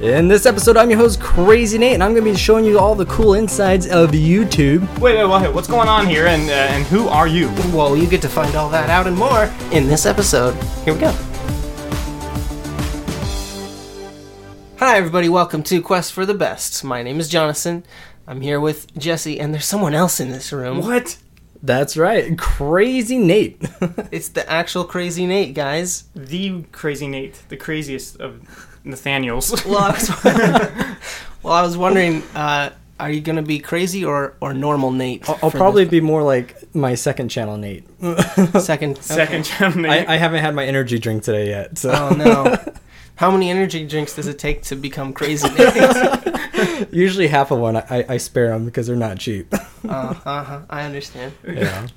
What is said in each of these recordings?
In this episode, I'm your host, Crazy Nate, and I'm going to be showing you all the cool insides of YouTube. Wait, wait, wait, what's going on here, and uh, and who are you? Well, you get to find all that out and more in this episode. Here we go. Hi, everybody. Welcome to Quest for the Best. My name is Jonathan. I'm here with Jesse, and there's someone else in this room. What? That's right, Crazy Nate. It's the actual Crazy Nate, guys. The crazy Nate, the craziest of Nathaniels. Well, I was, well, I was wondering, uh, are you gonna be crazy or or normal Nate? I'll, I'll probably be more like my second channel Nate. second. Second okay. channel Nate. I, I haven't had my energy drink today yet, so Oh no. How many energy drinks does it take to become Crazy Nate? usually half of one I, I spare them because they're not cheap. uh, uh-huh, I understand. yeah.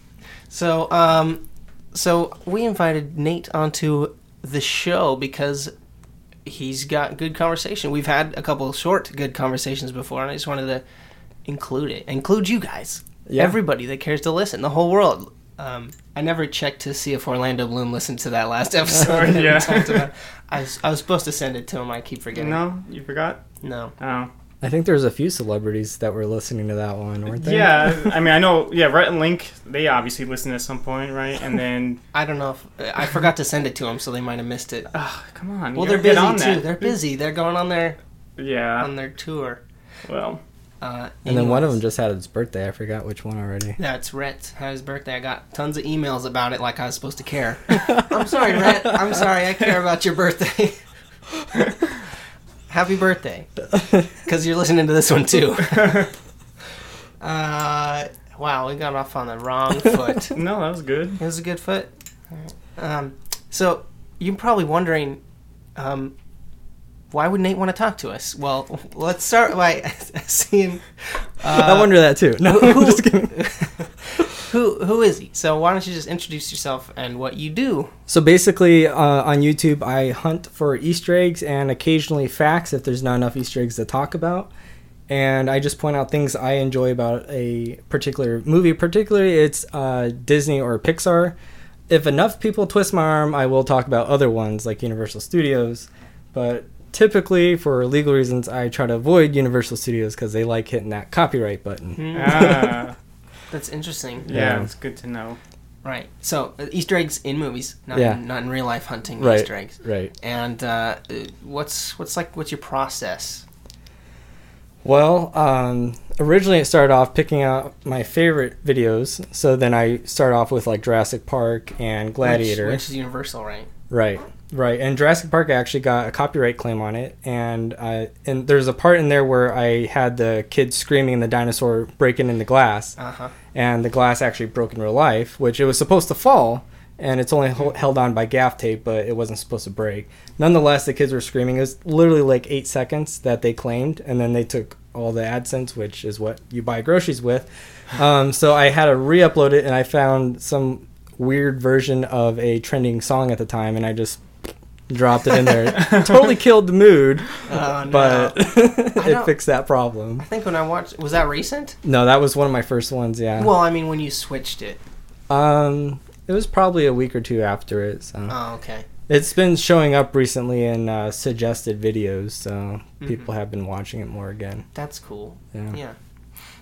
So, um, so we invited Nate onto the show because he's got good conversation. We've had a couple of short good conversations before, and I just wanted to include it, include you guys, Yeah. everybody that cares to listen, the whole world. Um, I never checked to see if Orlando Bloom listened to that last episode. Yeah. about. I was, I was supposed to send it to him. I keep forgetting. no, you forgot? No. Oh. I think there's a few celebrities that were listening to that one, weren't there? Yeah, I mean, I know, yeah, Rhett and Link, they obviously listened at some point, right? And then, I don't know if I forgot to send it to them, so they might have missed it. oh, come on. Well, they're busy on too. that. They're busy. They're going on their Yeah, on their tour. well, Uh, And then one of them just had its birthday. I forgot which one already. That's it's Rhett. Had his birthday. I got tons of emails about it, like I was supposed to care. I'm sorry, Rhett. I'm sorry. I care about your birthday. Happy birthday, because you're listening to this one too. uh, wow, we got off on the wrong foot. no, that was good. It was a good foot. Um, so you're probably wondering, um, why would Nate want to talk to us? Well, let's start by seeing. I Uh, wonder that too. No, I'm just kidding. Who who is he? So why don't you just introduce yourself and what you do? So basically, uh, on YouTube, I hunt for Easter eggs and occasionally facts if there's not enough Easter eggs to talk about. And I just point out things I enjoy about a particular movie. Particularly, it's uh, Disney or Pixar. If enough people twist my arm, I will talk about other ones like Universal Studios. But typically, for legal reasons, I try to avoid Universal Studios because they like hitting that copyright button. Ah, That's interesting. yeah, Yeah. it's good to know. Right. So uh, Easter eggs in movies, not Yeah. in, not in real life hunting Right. Easter eggs. Right. And uh, uh, what's what's like what's your process? Well, um, originally it started off picking out my favorite videos. So then I start off with like Jurassic Park and Gladiator. which, which is Universal, right? Right, right. And Jurassic Park actually got a copyright claim on it, and uh, and there's a part in there where I had the kids screaming and the dinosaur breaking in the glass, Uh huh. and the glass actually broke in real life, which it was supposed to fall, and it's only ho- held on by gaff tape, but it wasn't supposed to break. Nonetheless, the kids were screaming. It was literally like eight seconds that they claimed, and then they took all the AdSense, which is what you buy groceries with. Um, so I had to re-upload it, and I found some weird version of a trending song at the time, and I just dropped it in there. totally killed the mood, Oh, no. but it fixed that problem. I think when I watched, was that recent? No, that was one of my first ones. Yeah. Well, I mean, when you switched it. Um, it was probably a week or two after it. So Oh, okay. it's been showing up recently in uh, suggested videos, so Mm-hmm. people have been watching it more again. That's cool. Yeah. Yeah.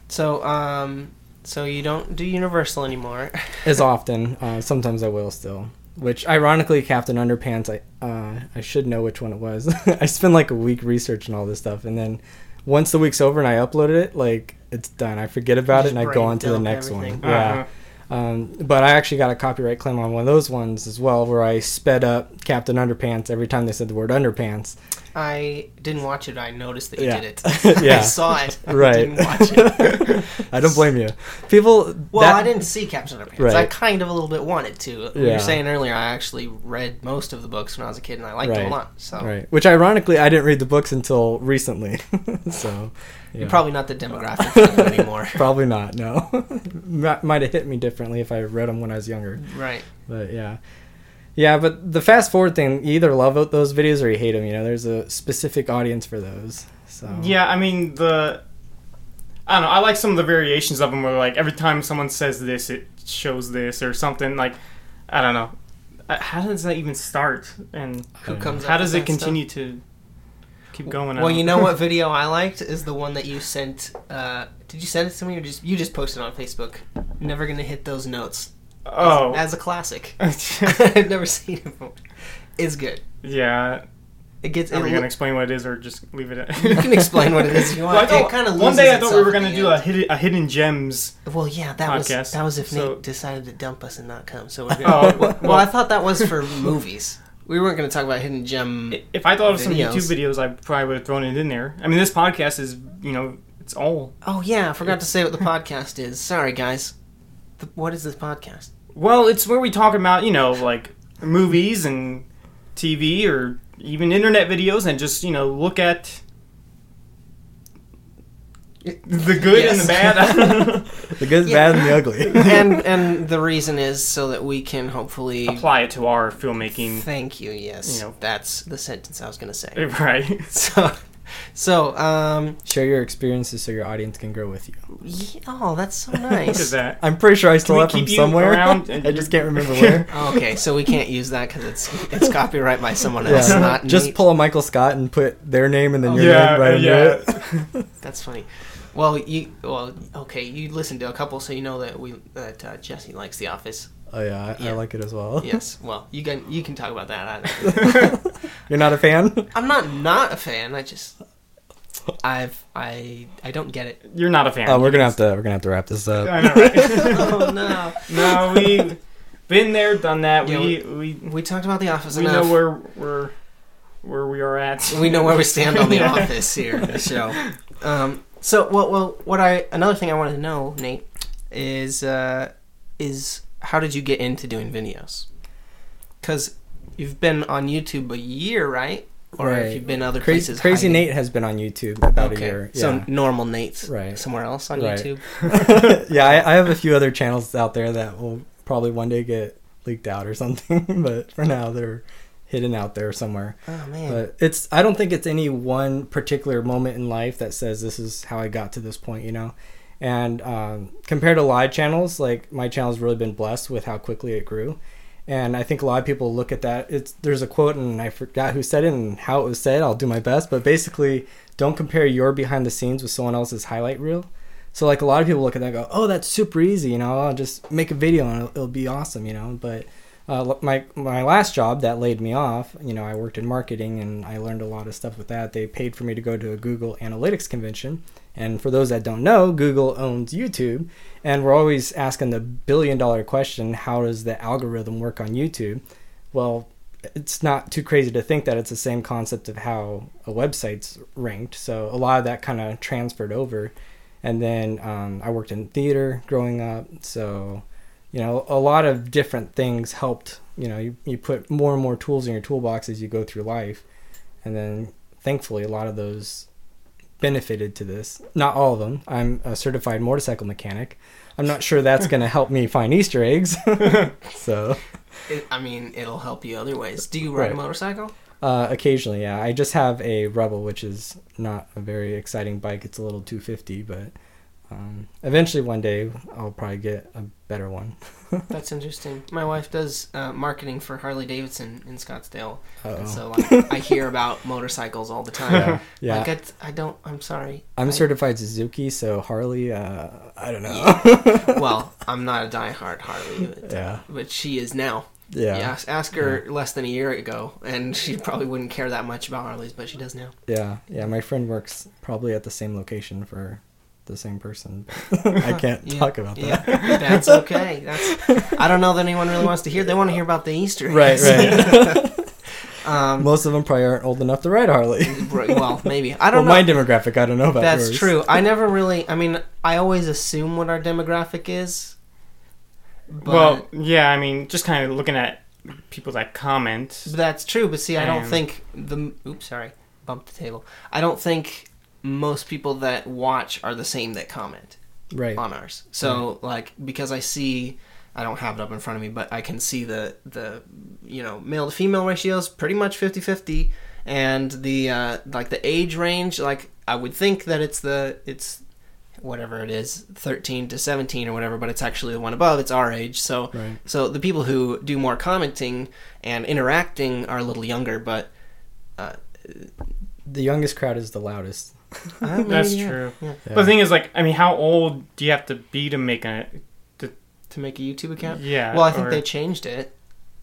So, um, so you don't do Universal anymore. As often, uh, sometimes I will still. Which, ironically, Captain Underpants, I uh, I should know which one it was. I spent like a week researching all this stuff, and then once the week's over and I uploaded it, like it's done. I forget about it and I go on to the next everything. one. Yeah. Uh-huh. Um, but I actually got a copyright claim on one of those ones as well, where I sped up Captain Underpants every time they said the word underpants. I didn't watch it. I noticed that you Yeah. did it. Yeah. I saw it. Right. I Right. didn't watch it. I don't blame you. People. Well, that- I didn't see Captain Underpants. Right. I kind of a little bit wanted to. You were saying earlier, I actually read most of the books when I was a kid, and I liked them a lot. So Right. Which, ironically, I didn't read the books until recently. so. Yeah. you're probably not the demographic anymore. Probably not. No. Might have hit me differently if I read them when I was younger. right. But yeah. Yeah, but the fast forward thing, you either love those videos or you hate them. You know, there's a specific audience for those. So Yeah, I mean the. I don't know. I like some of the variations of them where like every time someone says this, it shows this or something. Like I don't know. Uh, How does that even start? And Who comes? how does it that stuff? continue to keep going. Well, on. you know what video I liked is the one that you sent. Uh, did you send it to me or just you just posted on Facebook? Never gonna hit those notes. Oh, as a classic. I've never seen it before. It's good. yeah. It gets. Are we gonna explain what it is, or just leave it at? you can explain what it is if you Well, I want. thought- it kind of one day I thought we were gonna do a hidden a hidden gems. Well, yeah, that was that was if so- Nate decided to dump us and not come. So we're Oh, gonna, well, well- I thought that was for movies. We weren't going to talk about hidden gem. If I thought of some YouTube videos, I probably would have thrown it in there. I mean, this podcast is, you know, it's all. Oh yeah, I forgot to say what the podcast is. Sorry, guys. The, what is this podcast? Well, it's where we talk about, you know, like movies and TV or even internet videos, and just you know look at the good and the bad. The good, Yeah. bad, and the ugly. and and the reason is so that we can hopefully Apply it to our filmmaking. Thank you. Yes, You know. that's the sentence I was going to say. Right. So, so um, Share your experiences so your audience can grow with you. yeah, oh, that's so nice. that. I'm pretty sure I still we have them somewhere. around I just can't remember where. okay, so we can't use that because it's it's copyright by someone else, Yeah. not Just Nate. pull a Michael Scott and put their name and then your Yeah, name right under yeah. it. That's funny. Well, you well okay. You listened to a couple, so you know that we that uh, Jesse likes The Office. Oh yeah, I, I like it as well. Yes. Well, you can you can talk about that. I, You're not a fan? I'm not not a fan. I just I've I I don't get it. You're not a fan. Oh, we're gonna have to we're gonna have to wrap this up. I know, right? oh no. no, we been there, done that. Yeah, we we We talked about The Office we enough. know where where where we are at. we know where we stand on The Yeah. Office here in the show. Um, so, well, well, what I another thing I wanted to know, Nate, is uh, is how did you get into doing videos? Because you've been on YouTube a year, right? Or Right. you been other Crazy, places? Crazy hiding? Nate has been on YouTube about a Okay, year. so normal Nate's Right. somewhere else on Right. YouTube. yeah, I, I have a few other channels out there that will probably one day get leaked out or something, but for now they're hidden out there somewhere. Oh man, But it's I don't think it's any one particular moment in life that says this is how I got to this point, you know. And um, compared to live channels, like my channel's really been blessed with how quickly it grew. And I think a lot of people look at that. It's there's a quote and I forgot who said it and how it was said. I'll do my best, but basically, don't compare your behind the scenes with someone else's highlight reel. So like a lot of people look at that and go, "Oh, that's super easy," you know. I'll just make a video and it'll, it'll be awesome, you know. But uh, my my last job that laid me off, you know, I worked in marketing and I learned a lot of stuff with that. They paid for me to go to a Google Analytics convention, and for those that don't know, Google owns YouTube, and we're always asking the billion dollar question: How does the algorithm work on YouTube? Well, it's not too crazy to think that it's the same concept of how a website's ranked. So a lot of that kind of transferred over, and then um, I worked in theater growing up, so you know a lot of different things helped you know you, you put more and more tools in your toolbox as you go through life and then thankfully a lot of those benefited to this. Not all of them. I'm a certified motorcycle mechanic. I'm not sure that's going to help me find easter eggs. So. It, I mean, it'll help you other ways. Do you ride a motorcycle? uh, occasionally yeah. I just have a rebel which is not a very exciting bike. It's a little 250 but um, eventually one day i'll probably get a better one That's interesting. My wife does uh, marketing for Harley Davidson in Scottsdale, and so like, I hear about motorcycles all the time. yeah, yeah. Like I, I don't. I'm sorry. I'm I- certified Suzuki, so Harley, uh, I don't know. well, I'm not a diehard Harley, but, Yeah. but she is now. yeah, Yeah. yeah, ask, ask her less than a year ago, and she probably wouldn't care that much about Harleys, but she does now. Yeah. Yeah, My friend works probably at the same location for the same person. I can't Yeah, talk about Yeah, that. that's okay. That's. I don't know that anyone really wants to hear. They want to hear about the Easter. Right, eggs. um, Most of them probably aren't old enough to ride Harley. well, maybe I don't know. my demographic, I don't know about That's yours. true. I never really. I mean, I always assume what our demographic is. But well, yeah, I mean, just kind of looking at people that comment. that's true. But see, I don't think the. Oops, sorry, bumped the table. I don't think most people that watch are the same that comment Right. on ours. So like because I see. I don't have it up in front of me, but I can see the the you know male to female ratios pretty much 50-50 and the uh, like the age range like I would think that it's the it's whatever it is 13 to 17 or whatever but it's actually the one above it's our age so Right. so the people who do more commenting and interacting are a little younger but uh, the youngest crowd is the loudest. Maybe, That's yeah, true. yeah. Yeah. But the thing is, like, I mean, how old do you have to be to make a? To make a YouTube account. Yeah. Well, I think or- they changed it.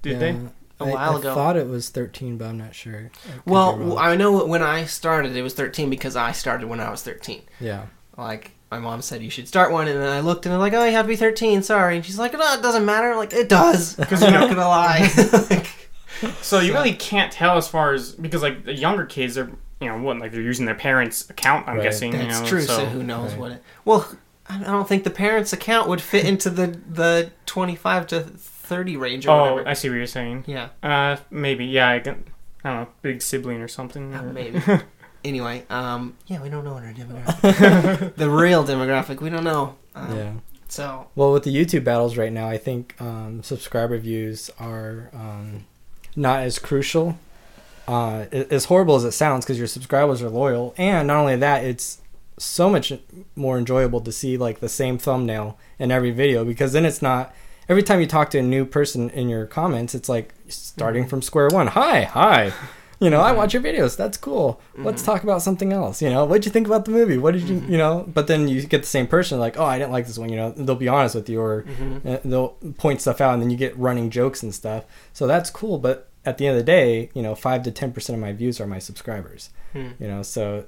did Yeah. they. A I- while I ago. thought it was 13, but I'm not sure. I Well. I know when I started, it was 13 because I started when I was 13. yeah. Like my mom said, you should start one, and then I looked and I'm like, oh, you have to be 13. Sorry, and she's like, no, it doesn't matter. I'm like, it does. Because you're not gonna lie. Like, So you So- really can't tell as far as because like the younger kids are you know what like they're using their parents' account. I'm Right. guessing. That's you know, true. So, So, who knows Right. what it? Well, I don't think the parents' account would fit into the the 25 to 30 range or oh, whatever. I see what you're saying. yeah, Uh, maybe. Yeah, I can. I don't know, big sibling or something. Uh, maybe. Anyway, um, yeah, we don't know what our demographic. the real demographic, we don't know. Um, yeah. So Well, with the YouTube battles right now, I think um, subscriber views are um, not as crucial. Uh, as horrible as it sounds, because your subscribers are loyal, and not only that, it's so much more enjoyable to see like the same thumbnail in every video because then it's not every time you talk to a new person in your comments, it's like starting mm-hmm. from square one. Hi, hi. You know, I mm-hmm. watch your videos. That's cool. Let's mm-hmm. talk about something else. You know, what'd you think about the movie? What did you, you know? But then you get the same person, like, oh, I didn't like this one. You know, they'll be honest with you, or uh, they'll point stuff out, and then you get running jokes and stuff. So that's cool. But at the end of the day, you know, five to ten percent of my views are my subscribers. Hmm. You know, so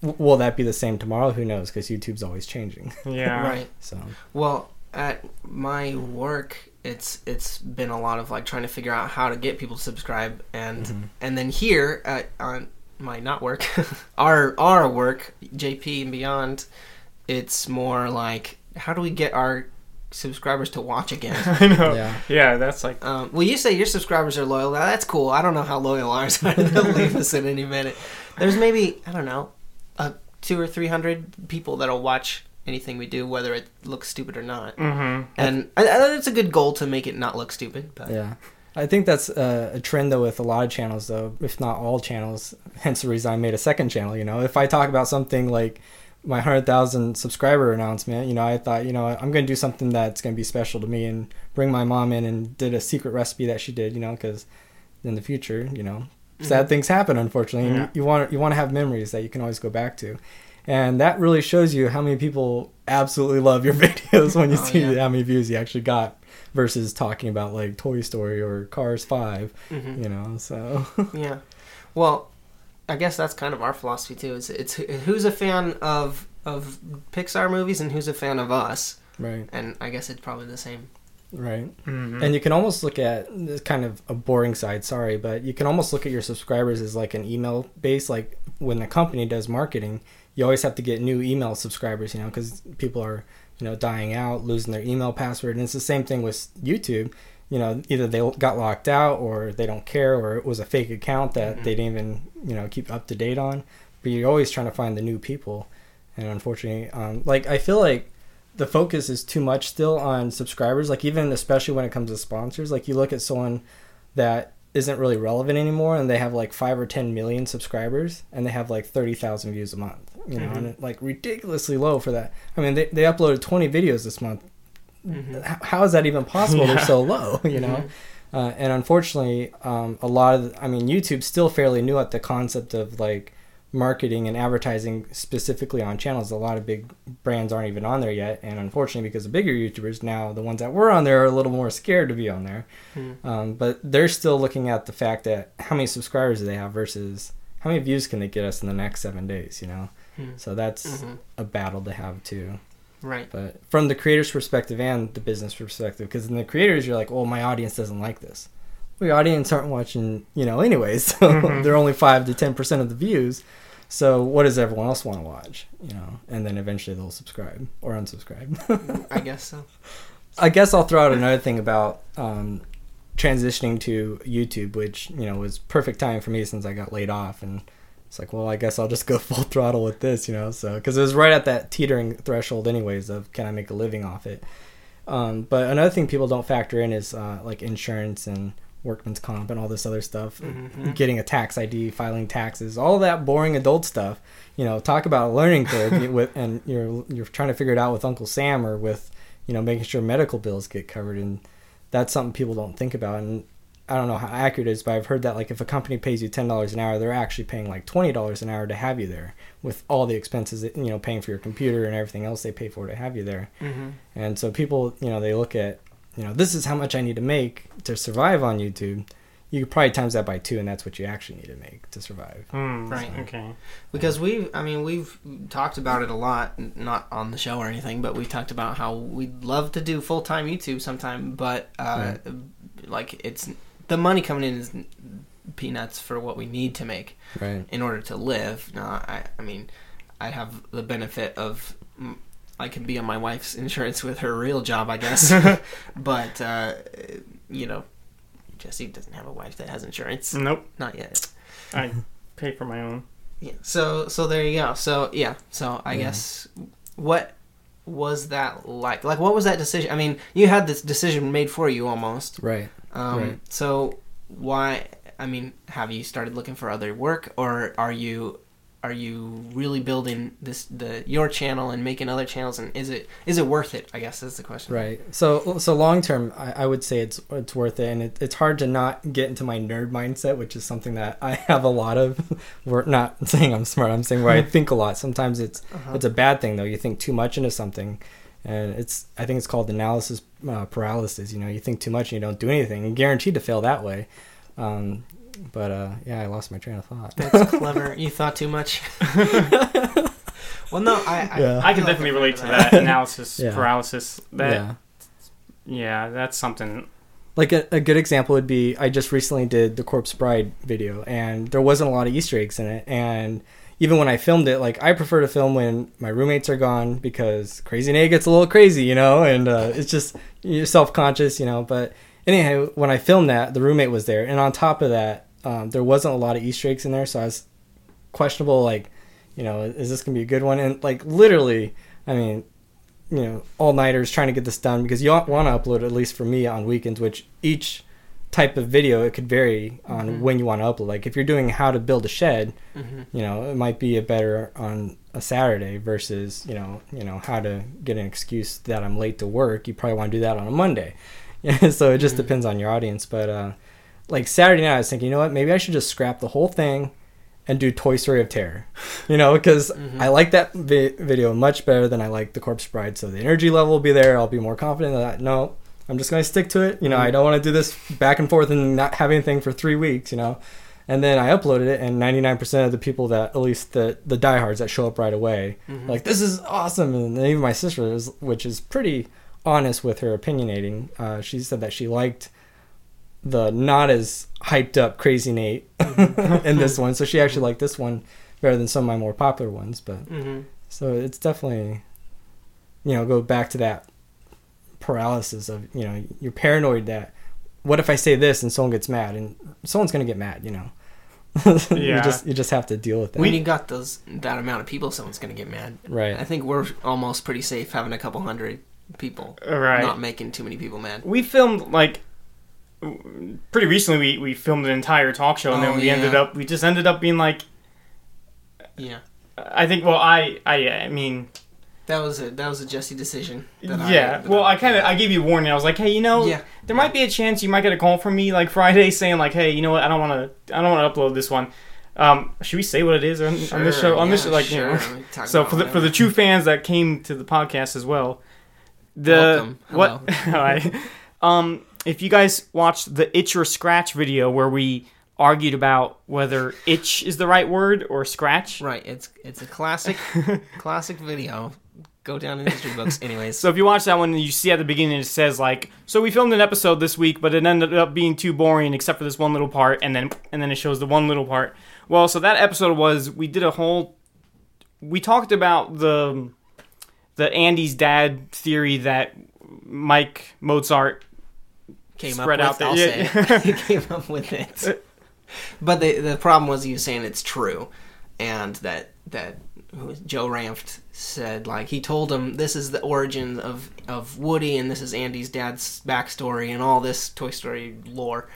w- will that be the same tomorrow? Who knows? Because YouTube's always changing. Yeah. right. So Well, at my work, it's it's been a lot of like trying to figure out how to get people to subscribe, and Mm-hmm. and then here at on my not work, our our work, JP and beyond, it's more like how do we get our subscribers to watch again? I know. Yeah. Yeah. That's like. Um, well, you say your subscribers are loyal. Now, that's cool. I don't know how loyal ours are. They'll leave us in any minute. There's maybe I don't know, uh, two or three hundred people that'll watch anything we do, whether it looks stupid or not. Mm-hmm. And I, I, it's a good goal to make it not look stupid. But yeah. I think that's a, a trend though with a lot of channels though, if not all channels. Hence the reason I made a second channel. You know, if I talk about something like my hundred thousand subscriber announcement, you know, I thought, you know, I'm going to do something that's going to be special to me and bring my mom in and did a secret recipe that she did. You know, because in the future, you know, sad things happen unfortunately. and Yeah. you, want you want to have memories that you can always go back to. And that really shows you how many people absolutely love your videos when you Oh, see yeah. how many views you actually got versus talking about like Toy Story or Cars 5, Mhm. you know. So yeah. Well, I guess that's kind of our philosophy too. Is it's who's a fan of of Pixar movies and who's a fan of us, right, and I guess it's probably the same. right. Mm-hmm. And you can almost look at this kind of a boring side, sorry, but you can almost look at your subscribers as like an email base like when the company does marketing, you always have to get new email subscribers, you know, cuz people are, you know, dying out, losing their email password, and it's the same thing with YouTube. You know, either they got locked out or they don't care or it was a fake account that Mhm. they didn't even, you know, keep up to date on. But you're always trying to find the new people. And unfortunately, um, like I feel like the focus is too much still on subscribers. Like even especially when it comes to sponsors, like you look at someone that isn't really relevant anymore, and they have like five or ten million subscribers, and they have like thirty thousand views a month. You know, and it, like ridiculously low for that. I mean, they they uploaded twenty videos this month. Mhm. How, is that even possible? Yeah. They're so low. You know. Mhm. Uh, and unfortunately, um, a lot of, I mean, YouTube's still fairly new at the concept of like marketing and advertising specifically on channels. A lot of big brands aren't even on there yet, and unfortunately, because the bigger YouTubers now, the ones that were on there are a little more scared to be on there. Hmm. Um, but they're still looking at the fact that how many subscribers do they have versus how many views can they get us in the next seven days. You know, Hmm. so that's Mhm. a battle to have too. Right. But from the creator's perspective and the business perspective, because in the creators, you're like, well, my audience doesn't like this. Well, your audience aren't watching, you know, anyways. So Mhm. they're only five to ten percent of the views. So what does everyone else want to watch? You know, and then eventually they'll subscribe or unsubscribe. I guess so. I guess I'll throw out another thing about um, transitioning to YouTube, which you know was perfect time for me since I got laid off, and it's like, well, I guess I'll just go full throttle with this, you know. So because it was right at that teetering threshold, anyways, of can I make a living off it. Um, but another thing people don't factor in is uh, like insurance and workman's comp and all this other stuff. Mhm. Getting a tax ID, filing taxes, all that boring adult stuff. You know, talk about a learning curve with, and you're you're trying to figure it out with Uncle Sam or with you know making sure medical bills get covered, and that's something people don't think about. And I don't know how accurate it is, but I've heard that like if a company pays you ten dollars an hour, they're actually paying like twenty dollars an hour to have you there, with all the expenses, that, you know, paying for your computer and everything else they pay for to have you there. Mm-hmm. And so people, you know, they look at, you know, this is how much I need to make to survive on YouTube. You could probably times that by two, and that's what you actually need to make to survive. Hmm, Right. Okay. Because we've, I mean, we've talked about it a lot, not on the show or anything, but we talked about how we'd love to do full time YouTube sometime, but uh, like it's the money coming in is peanuts for what we need to make Right. in order to live. Now, I, I mean, I have the benefit of I can be on my wife's insurance with her real job, I guess, but uh, you know, Jesse doesn't have a wife that has insurance, Nope. not yet. I pay for my own. Yeah. So so there you go. So yeah. So I Yeah. guess what was that like? Like what was that decision? I mean, you had this decision made for you almost. Right. Um, Right. So why? I mean, have you started looking for other work, or are you are you really building this the your channel and making other channels? And is it is it worth it? I guess is the question. Right. So so long term, I, I would say it's it's worth it, and it, it's hard to not get into my nerd mindset, which is something that I have a lot of. We're not saying I'm smart. I'm saying where I think a lot. Sometimes it's Uh-huh. it's a bad thing though. You think too much into something, and it's I think it's called analysis uh, paralysis. You know, you think too much and you don't do anything. You're guaranteed to fail that way. Um, but uh, yeah, I lost my train of thought. That's clever. You thought too much. well, no, I I, Yeah. I can definitely like relate to I'm that analysis Yeah. paralysis. That yeah. yeah. that's something. like a, a good example would be I just recently did the Corpse Bride video and there wasn't a lot of Easter eggs in it and even when I filmed it like I prefer to film when my roommates are gone because Crazy Nate gets a little crazy you know and uh, it's just you're self conscious you know but anyhow when I filmed that the roommate was there. And on top of that um, there wasn't a lot of Easter eggs in there so I was questionable like you know is this gonna be a good one? And like literally I mean you know all nighters trying to get this done because you want to upload at least for me on weekends which each type of video it could vary on Mhm. when you want to upload. Like if you're doing how to build a shed Mhm. you know it might be a better on a saturday versus you know you know how to get an excuse that i'm late to work. You probably want to do that on a monday yeah so it just Mhm. depends on your audience but uh like saturday night i was thinking you know what maybe i should just scrap the whole thing and do toy story of terror you know because Mhm. i like that vi- video much better than i like the corpse bride so the energy level will be there i'll be more confident that no i'm just going to stick to it you know i don't want to do this back and forth and not have anything for three weeks you know and then i uploaded it and 99% of the people that at least the the diehards that show up right away Mhm. like this is awesome and even my sister is which is pretty honest with her opinionating uh, she said that she liked the not as hyped up crazy nate in this one so she actually liked this one better than some of my more popular ones but Mhm. so it's definitely you know go back to that paralysis of you know you're paranoid that what if i say this and someone gets mad and someone's going to get mad you know you Yeah. just you just have to deal with that When you got those that amount of people, someone's gonna get mad. Right. I think we're almost pretty safe having a couple hundred people, Right. not making too many people mad. we filmed like pretty recently. We we filmed an entire talk show, and Oh, then we yeah. ended up we just ended up being like Yeah, I think. Well, I I I mean that was a that was a Jesse decision. that I- yeah. that well, I kind of I gave you a warning. I was like, hey, you know, yeah. there might be a chance you might get a call from me like Friday saying like, hey, you know what? I don't want to I don't want to upload this one. Um, should we say what it is on, on this show? On this yeah, like sure. you know. We can talk So for the for the true fans that came to the podcast as well, the Welcome. what? Hello. all right. Um, if you guys watched the itch or scratch video where we argued about whether itch is the right word or scratch, right, it's it's a classic classic video. Go down in history books, anyways. So if you watch that one, you see at the beginning it says like, "So we filmed an episode this week, but it ended up being too boring except for this one little part," and then and then it shows the one little part. Well, so that episode was we did a whole, we talked about the, the Andy's dad theory that Mike Mozart came spread up out with, there. I'll Yeah. say it. he came up with it. But the the problem was you was saying it's true, and that that Joe Ranft said like he told him this is the origin of of Woody and this is Andy's dad's backstory and all this Toy Story lore,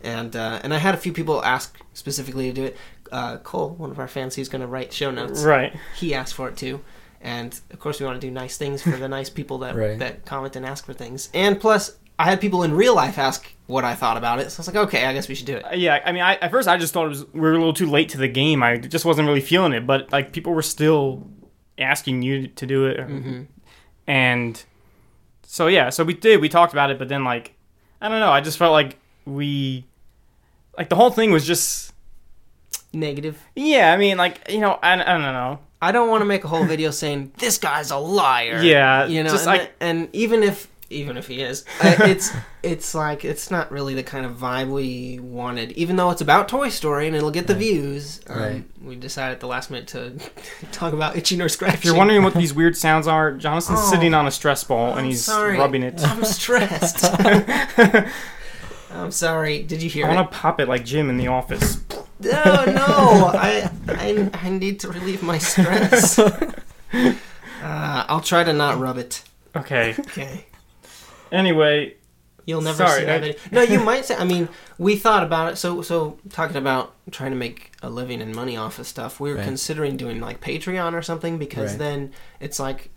and uh, and I had a few people ask specifically to do it. Uh, Cole, one of our fans, who's going to write show notes, right. he asked for it too. And of course, we want to do nice things for the nice people that Right. that comment and ask for things. And plus, I had people in real life ask what I thought about it. So I was like, okay, I guess we should do it. Uh, Yeah, I mean, I, at first I just thought it was we were a little too late to the game. I just wasn't really feeling it, but like people were still asking you to do it, and so yeah, so we did. We talked about it, but then like I don't know. I just felt like we like the whole thing was just Negative. yeah. I mean, like you know, I, I don't know. I don't want to make a whole video saying this guy's a liar. Yeah, you know, just and, and even if even if he is, it's it's like it's not really the kind of vibe we wanted. Even though it's about Toy Story and it'll get the views, um, Right. we decided at the last minute to talk about itching or scratching. If you're wondering what these weird sounds are, Jonathan's Oh. sitting on a stress ball and I'm he's sorry. rubbing it. I'm stressed. I'm sorry. Did you hear I want to pop it like Jim in the office. No, no. I, I I need to relieve my stress. Uh, I'll try to not rub it. Okay. Okay. Anyway, You'll never Sorry, see that I- video. No, you might say. I mean, we thought about it. So, so talking about trying to make a living and money off of stuff, we were Right. considering doing like Patreon or something because Right. then it's like,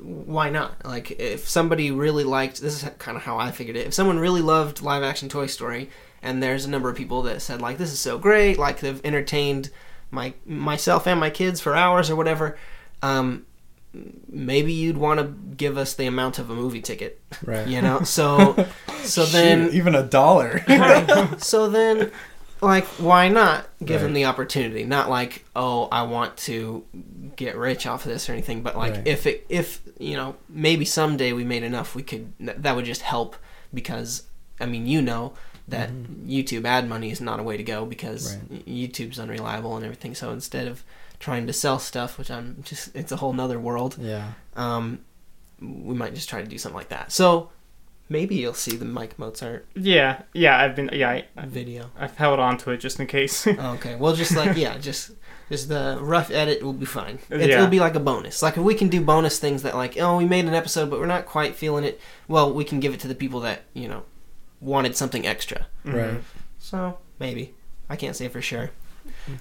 why not? Like, if somebody really liked, this is kind of how I figured it. If someone really loved live action Toy Story, and there's a number of people that said like, this is so great, like they've entertained my myself and my kids for hours or whatever. Um, maybe you'd want to give us the amount of a movie ticket Right. you know so so then Shoot, even a dollar. so then like why not give them the opportunity not like oh i want to get rich off of this or anything but like Right. if it if you know maybe someday we made enough we could that would just help because i mean you know that youtube ad money is not a way to go because Mm-hmm. Right. youtube's unreliable and everything so instead of trying to sell stuff which i'm just it's a whole nother world yeah. um, we might just try to do something like that. So maybe you'll see the Mike Mozart yeah, yeah, I've been, yeah, I, I've, video. I've held on to it just in case. Okay, well, just like yeah, just just the rough edit will be fine. It, Yeah. It'll be like a bonus. Like if we can do bonus things that like oh we made an episode but we're not quite feeling it. Well, we can give it to the people that you know wanted something extra. Right. So maybe I can't say for sure.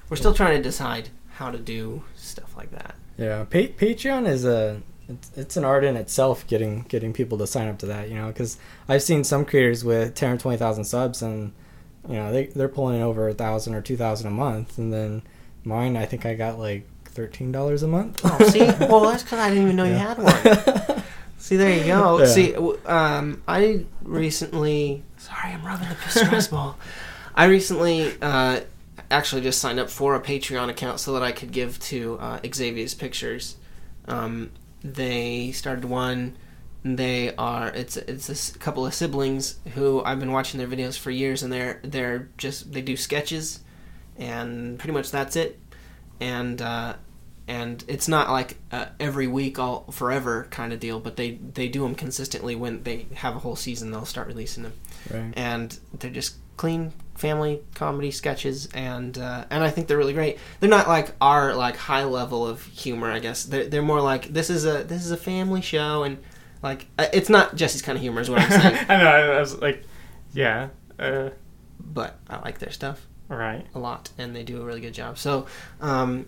We're still trying to decide how to do stuff like that. Yeah. Pa- Patreon is a it's, it's an art in itself getting getting people to sign up to that, you know, cuz I've seen some creators with 10 or 20,000 subs and you know, they they're pulling in over a 1000 or 2000 a month and then mine I think I got like $13 a month. Oh, see, well that's because I didn't even know you had one. See, there you go. Yeah. See, um, I recently. Sorry, I'm rubbing the stress ball. I recently uh, actually just signed up for a Patreon account so that I could give to uh, Xavier's Pictures. Um, they started one. They are it's it's a couple of siblings who I've been watching their videos for years, and they're they're just they do sketches, and pretty much that's it. And uh, and it's not like uh, every week all forever kind of deal but they they do them consistently when they have a whole season they'll start releasing them right. and they're just clean family comedy sketches and uh, and I think they're really great they're not like our like high level of humor I guess they're, they're more like this is a this is a family show and like uh, it's not Jesse's kind of humor is what I'm saying I know. I, was like, yeah, uh, but I like their stuff right. a lot and they do a really good job so um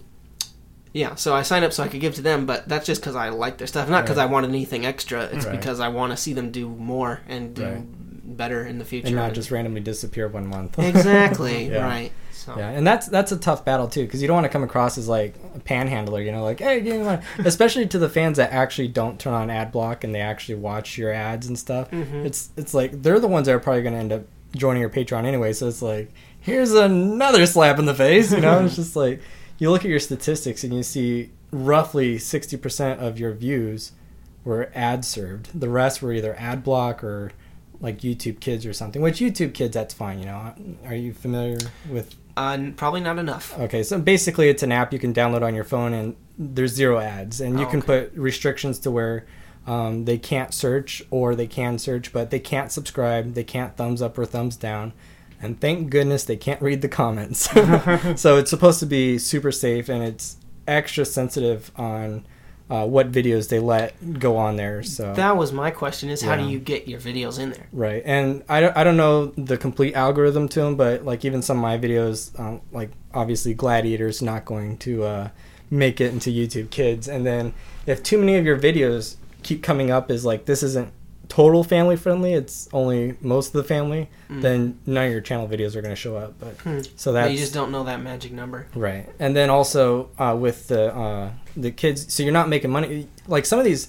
yeah so i signed up so i could give to them but that's just because i like their stuff not because Right. i want anything extra it's Right. because i want to see them do more and do Right. better in the future And not just randomly disappear one month. exactly Yeah. right so Yeah, and that's that's a tough battle too, because you don't want to come across as like a panhandler, you know, like hey, give me especially to the fans that actually don't turn on ad block and they actually watch your ads and stuff. Mhm. It's it's like they're the ones that are probably going to end up joining your Patreon anyway. So it's like here's another slap in the face, you know. it's just like you look at your statistics and you see roughly sixty percent of your views were ad served. The rest were either ad block or like YouTube Kids or something. Which YouTube Kids, that's fine, you know. Are you familiar with uh, probably not enough Okay, so basically it's an app you can download on your phone and there's zero ads and you Oh, can okay. put restrictions to where um, they can't search or they can search but they can't subscribe, they can't thumbs up or thumbs down. And thank goodness they can't read the comments. so it's supposed to be super safe and it's extra sensitive on uh, what videos they let go on there. So that was my question is how do you get your videos in there Right, and I don't, I don't know the complete algorithm to them, but like even some of my videos, um, like obviously Gladiator's not going to uh, make it into YouTube Kids, and then if too many of your videos keep coming up as like this isn't total family friendly, it's only most of the family, Mm. then none of your channel videos are going to show up. But Hmm. so that you just don't know that magic number. right. And then also uh, with the uh, the kids, so you're not making money. Like some of these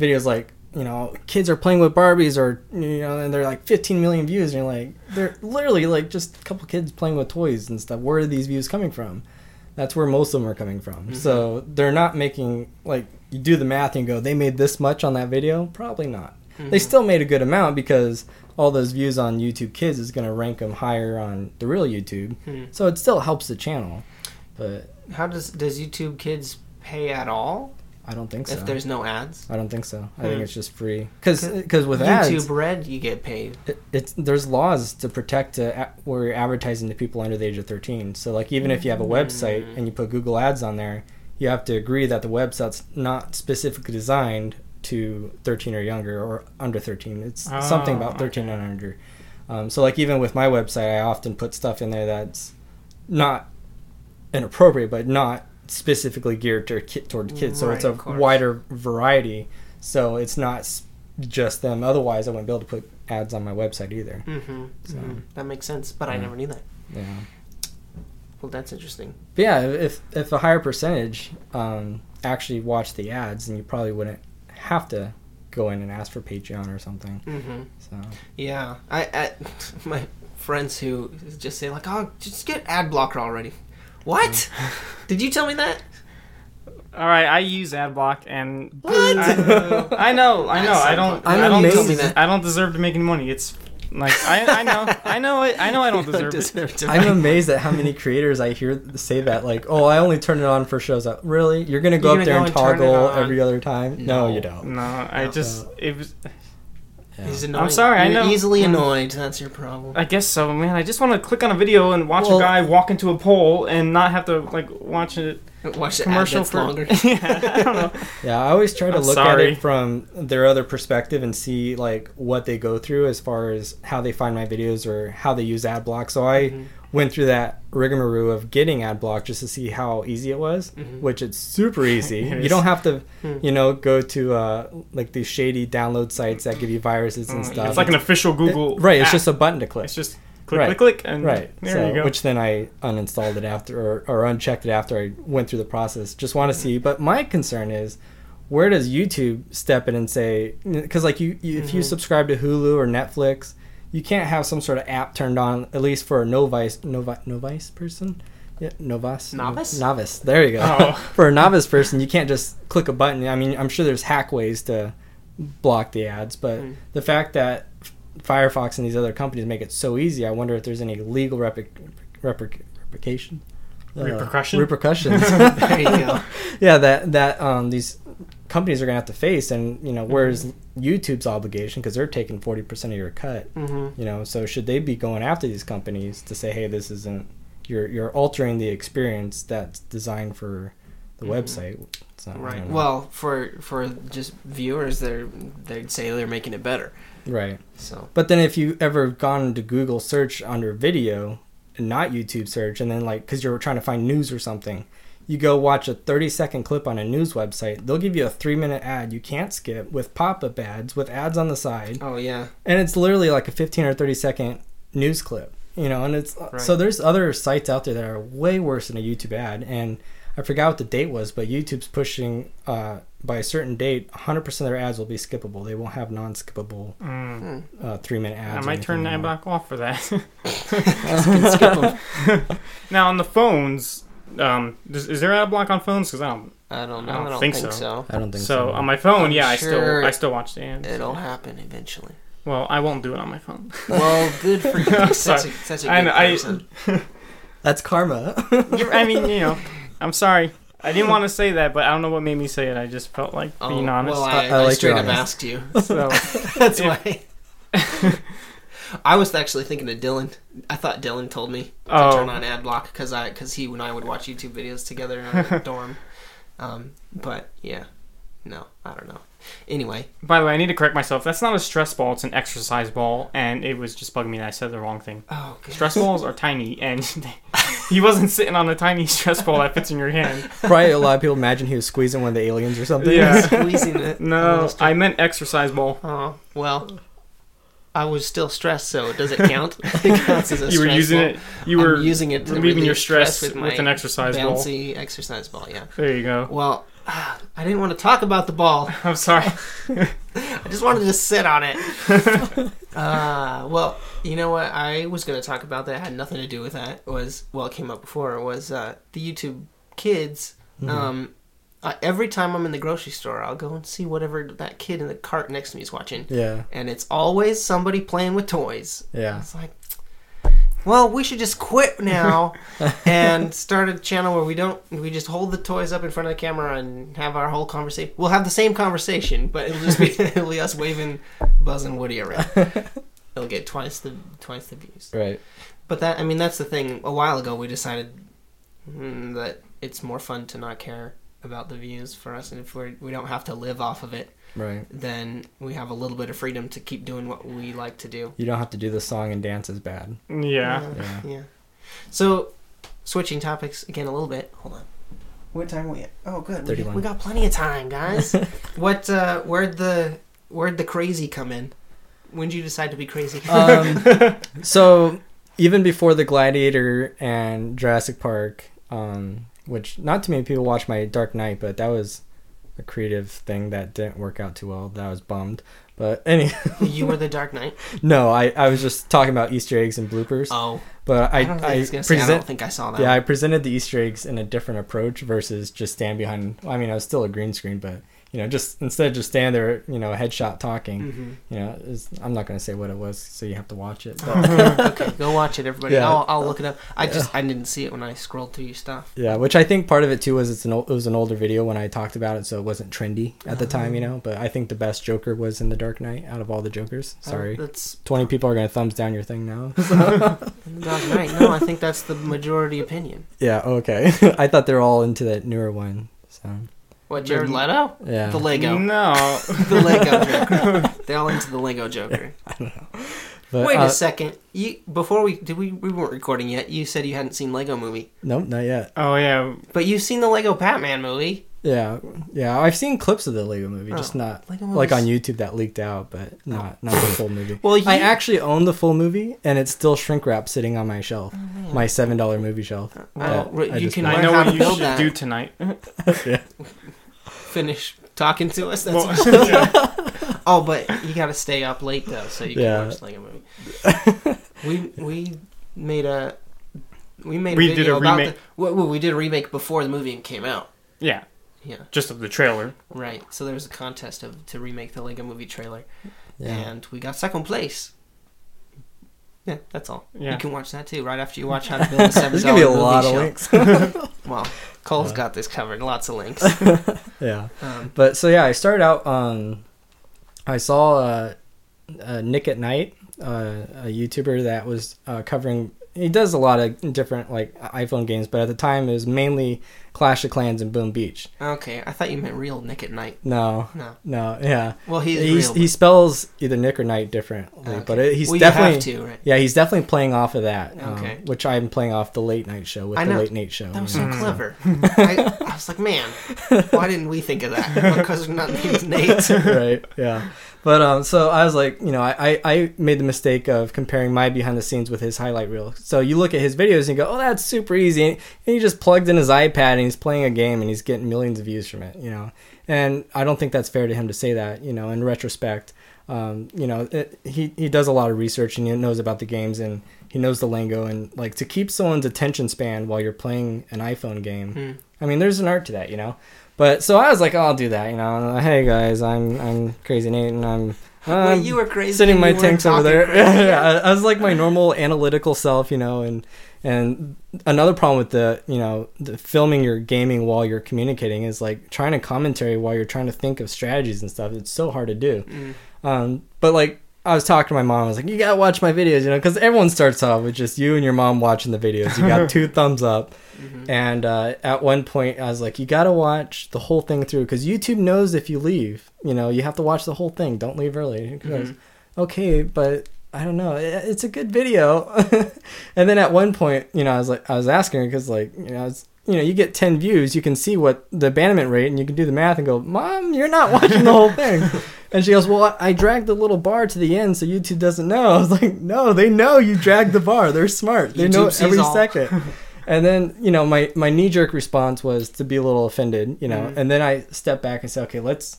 videos, like you know, kids are playing with Barbies, or you know, and they're like 15 million views, and you're like, they're literally like just a couple kids playing with toys and stuff. Where are these views coming from? That's where most of them are coming from. Mhm. So they're not making like you do the math and go, they made this much on that video. Probably not. They Mhm. still made a good amount because all those views on YouTube Kids is going to rank them higher on the real YouTube. Hmm. So it still helps the channel, but How does does YouTube Kids pay at all I don't think so. if there's no ads? I don't think so. I Hmm. think it's just free because Cause with YouTube ads, Red, you get paid. it, it's there's laws to protect uh, where you're advertising to people under the age of 13. So like even if you have a website Mm. and you put Google Ads on there, you have to agree that the website's not specifically designed to 13 or younger or under 13. It's something Oh, about 13 and under. Um, so like even with my website, I often put stuff in there that's not inappropriate, but not specifically geared to ki- toward kids. So it's a wider variety. So it's not s- just them. Otherwise, I wouldn't be able to put ads on my website either. Mm-hmm. So- That makes sense, but I never knew that. Yeah. Well, that's interesting. But yeah, if if a higher percentage um, actually watch the ads, then you probably wouldn't have to go in and ask for Patreon or something. Mm-hmm. So Yeah, I, I my friends who just say like, "Oh, just get ad blocker already." What? Did you tell me that? All right, I use AdBlock, and What? I, I know, I know, I don't, I'm I don't, I don't deserve to make any money. It's like I, I know, I know it, I know I don't deserve it. I'm amazed at how many creators I hear say that. Like, oh, I only turn it on for shows. Out. Really? You're gonna go You're up gonna there go and and toggle every other time? No, No. you don't. No, I just it was. Yeah. He's annoying. sorry, I You're know. Easily annoyed. That's your problem. I guess so, man. I just want to click on a video and watch Well- a guy walk into a pole and not have to like watch a Watch the commercial for longer. yeah, I don't know. Yeah, I always try to I'm look at it from their other perspective and see like what they go through as far as how they find my videos or how they use ad block. So I Mhm. went through that rigmarole of getting ad block just to see how easy it was, Mhm. which it's super easy. It you don't have to, Hmm. you know, go to uh, like these shady download sites that give you viruses and Mm, stuff. It's like an official Google. right. It's app. just a button to click. It's just click, Right. click, click, and Right. there so, you go. Which then I uninstalled it after or, or unchecked it after I went through the process. Just want to see. But my concern is where does YouTube step in and say because like you, you if you Mhm. subscribe to Hulu or Netflix, you can't have some sort of app turned on at least for a novice novi, novice person. Yeah, novice. Novice? Novice. There you go. Oh. for a novice person, you can't just click a button. I mean, I'm sure there's hack ways to block the ads, but Mm. the fact that Firefox and these other companies make it so easy, I wonder if there's any legal replic- replic- replication, Uh, Repercussion? repercussions. There you go. yeah, that that um, these companies are gonna have to face, and you know, where's YouTube's obligation because they're taking forty percent of your cut. Mm-hmm. You know, so should they be going after these companies to say, hey, this isn't you're you're altering the experience that's designed for the Mhm. website. So, Right. Well, for for just viewers, they're they'd say they're making it better. Right. So But then if you ever gone to Google search under video and not YouTube search, and then like because you're trying to find news or something, you go watch a 30 second clip on a news website, they'll give you a three minute ad you can't skip with pop up ads with ads on the side, oh yeah, and it's literally like a 15 or 30 second news clip, you know. And it's Right. so there's other sites out there that are way worse than a YouTube ad, and I forgot what the date was, but YouTube's pushing uh, by a certain date, 100% of their ads will be skippable. They won't have non skippable Mm. Hmm. uh, three minute ads. I might turn anything that anymore. back off for that. can skip 'em. now on the phones, um, does, is there ad block on phones? Because I don't. I don't know. I I don't don't, think think, so. so. I don't think so. So on my phone, I'm yeah, I sure still I still watch the ads. It'll happen eventually. Well, I won't do it on my phone. Well, good for you. Such, a, such a I good know, I- person. That's karma. I mean, you know, I'm sorry. I didn't want to say that, but I don't know what made me say it. I just felt like being oh, honest. Well, I, I- I I, like straight up asked you. so That's If- why. I was actually thinking of Dylan. I thought Dylan told me to Oh. turn on ad block because I because he and I would watch YouTube videos together in our dorm. Um, but yeah, no, I don't know. Anyway, By the way, I need to correct myself. That's not a stress ball; it's an exercise ball, and it was just bugging me that I said the wrong thing. oh, good. Stress balls are tiny, and they, He wasn't sitting on a tiny stress ball that fits in your hand. Probably a lot of people imagine he was squeezing one of the aliens or something. Yeah. Squeezing it. No, I meant exercise ball. Oh well, I was still stressed. So does it count? it counts as a You were stress using ball. it. You I'm were using it to relieving relieve your stress with, with, my an exercise ball. bouncy exercise ball. Yeah. There you go. Well, I didn't want to talk about the ball. I'm sorry. I just wanted to sit on it. uh, well, you know what? I was going to talk about that had nothing to do with that. Was well, it came up before. Was uh, the YouTube kids? Mhm. Um, uh, every time I'm in the grocery store, I'll go and see whatever that kid in the cart next to me is watching, Yeah. and it's always somebody playing with toys. Yeah. It's like, well, we should just quit now and start a channel where we don't, we just hold the toys up in front of the camera and have our whole conversation. We'll have the same conversation, but it'll just be, it'll be us waving Buzz and Woody around. It'll get twice the twice the views. Right. But that, I mean, that's the thing. A while ago, we decided mm, that it's more fun to not care about the views for us, and if we're, we don't have to live off of it, Right. then we have a little bit of freedom to keep doing what we like to do. You don't have to do the song and dance as bad. Yeah. Yeah. Yeah. So, switching topics again a little bit. Hold on. What time are we at? Oh, good. We, 31. we got plenty of time, guys. what? Uh, where'd the Where'd the crazy come in? When did you decide to be crazy? Um, so even before the Gladiator and Jurassic Park, um, which not too many people watch my Dark Knight, but that was a creative thing that didn't work out too well. That I was bummed. But any you were the Dark Knight. no, I, I was just talking about Easter eggs and bloopers. Oh, but I I, I, gonna say, I don't think I saw that. yeah I presented the Easter eggs in a different approach versus just stand behind. I mean, I was still a green screen, but you know, just instead of just stand there, you know, headshot talking. hmm You know, it's, I'm not gonna say what it was, so you have to watch it. But, okay, go watch it, everybody. Yeah. I'll, I'll look it up. I just I didn't see it when I scrolled through your stuff. Yeah, which I think part of it too was it's an ol- it was an older video when I talked about it, so it wasn't trendy at the time, you know. But I think the best Joker was in the Dark Knight out of all the Jokers. Sorry, Oh, that's twenty people are gonna thumbs down your thing now. in the Dark Knight. No, I think that's the majority opinion. yeah, okay. I thought they're all into that newer one. So What Jared Leto? yeah, The Lego. No. the Lego Joker. They're all into the Lego Joker. I don't but, Wait uh, a second. You before we did we we weren't recording yet. You said you hadn't seen Lego Movie, Nope, not yet. Oh yeah. but you've seen the Lego Batman movie. Yeah, yeah. I've seen clips of the Lego movie, Oh, just not Lego like on YouTube that leaked out, but not not the full movie. Well, you, I actually own the full movie, and it's still shrink wrap sitting on my shelf, man. my seven dollar movie shelf. Well, Yeah, I you can I know what you build should that. do tonight. yeah. Finish talking to us. That's Well, yeah. oh, but you got to stay up late though, so you can Yeah. watch Lego Movie. we we made a we made a We did video a about remake. the well, well, we did a remake before the movie came out. yeah. Yeah, Just of the trailer. right. So there was a contest of to remake the Lego Movie trailer. yeah. and we got second place. Yeah, that's all. Yeah. You can watch that too, right after you watch how to build a seven There's gonna be a movie lot of links. Well, Cole's Uh, got this covered. Lots of links. yeah. Um, But so yeah, I started out. Um, I saw uh, uh, Nickatnyte, uh, a YouTuber that was uh, covering. He does a lot of different like iPhone games, but at the time it was mainly Clash of Clans and Boom Beach. okay, I thought you meant real Nick at Nite. No, No, no, yeah. well he's He's, real. he spells either Nick or Night differently, Okay. but it, he's well, definitely you have to, right? yeah, he's definitely playing off of that. um, Okay. which I'm playing off the late night show with I the know. late Nate show. That was so know. Mm. clever. I, I was like, man, why didn't we think of that? Because we're not named Nate. right yeah but um so i was like you know I, I made the mistake of comparing my behind the scenes with his highlight reel so you look at his videos and you go oh that's super easy and he just plugged in his ipad and he's playing a game and he's getting millions of views from it you know and i don't think that's fair to him to say that you know in retrospect um, you know it, he, he does a lot of research and he knows about the games and he knows the lingo and like to keep someone's attention span while you're playing an iphone game Hmm. I mean, there's an art to that, you know. But so I was like, oh, I'll do that, you know. Hey guys, I'm I'm crazy Nate, and I'm Well, you were crazy. sitting my tanks over there. yeah, I, I was like my normal analytical self, you know. And and another problem with the you know the filming your gaming while you're communicating is like trying to commentary while you're trying to think of strategies and stuff. It's so hard to do. Mm. Um, but like I was talking to my mom, I was like, you gotta watch my videos, you know, because everyone starts off with just you and your mom watching the videos. You got two thumbs up. Mhm. And uh, at one point, I was like, "You got to watch the whole thing through because YouTube knows if you leave, you know, you have to watch the whole thing. Don't leave early." Mhm. "Okay, but I don't know. It, it's a good video. and then at one point, you know, I was like, I was asking her because, like, you know, I was, you know, you get 10 views, you can see what the abandonment rate, and you can do the math and go, Mom, you're not watching the whole thing. and she goes, Well, I dragged the little bar to the end so YouTube doesn't know. I was like, No, they know you dragged the bar. They're smart. They know YouTube sees every all. second. and then, you know, my, my knee jerk response was to be a little offended, you know, Mhm. and then I step back and say, Okay, let's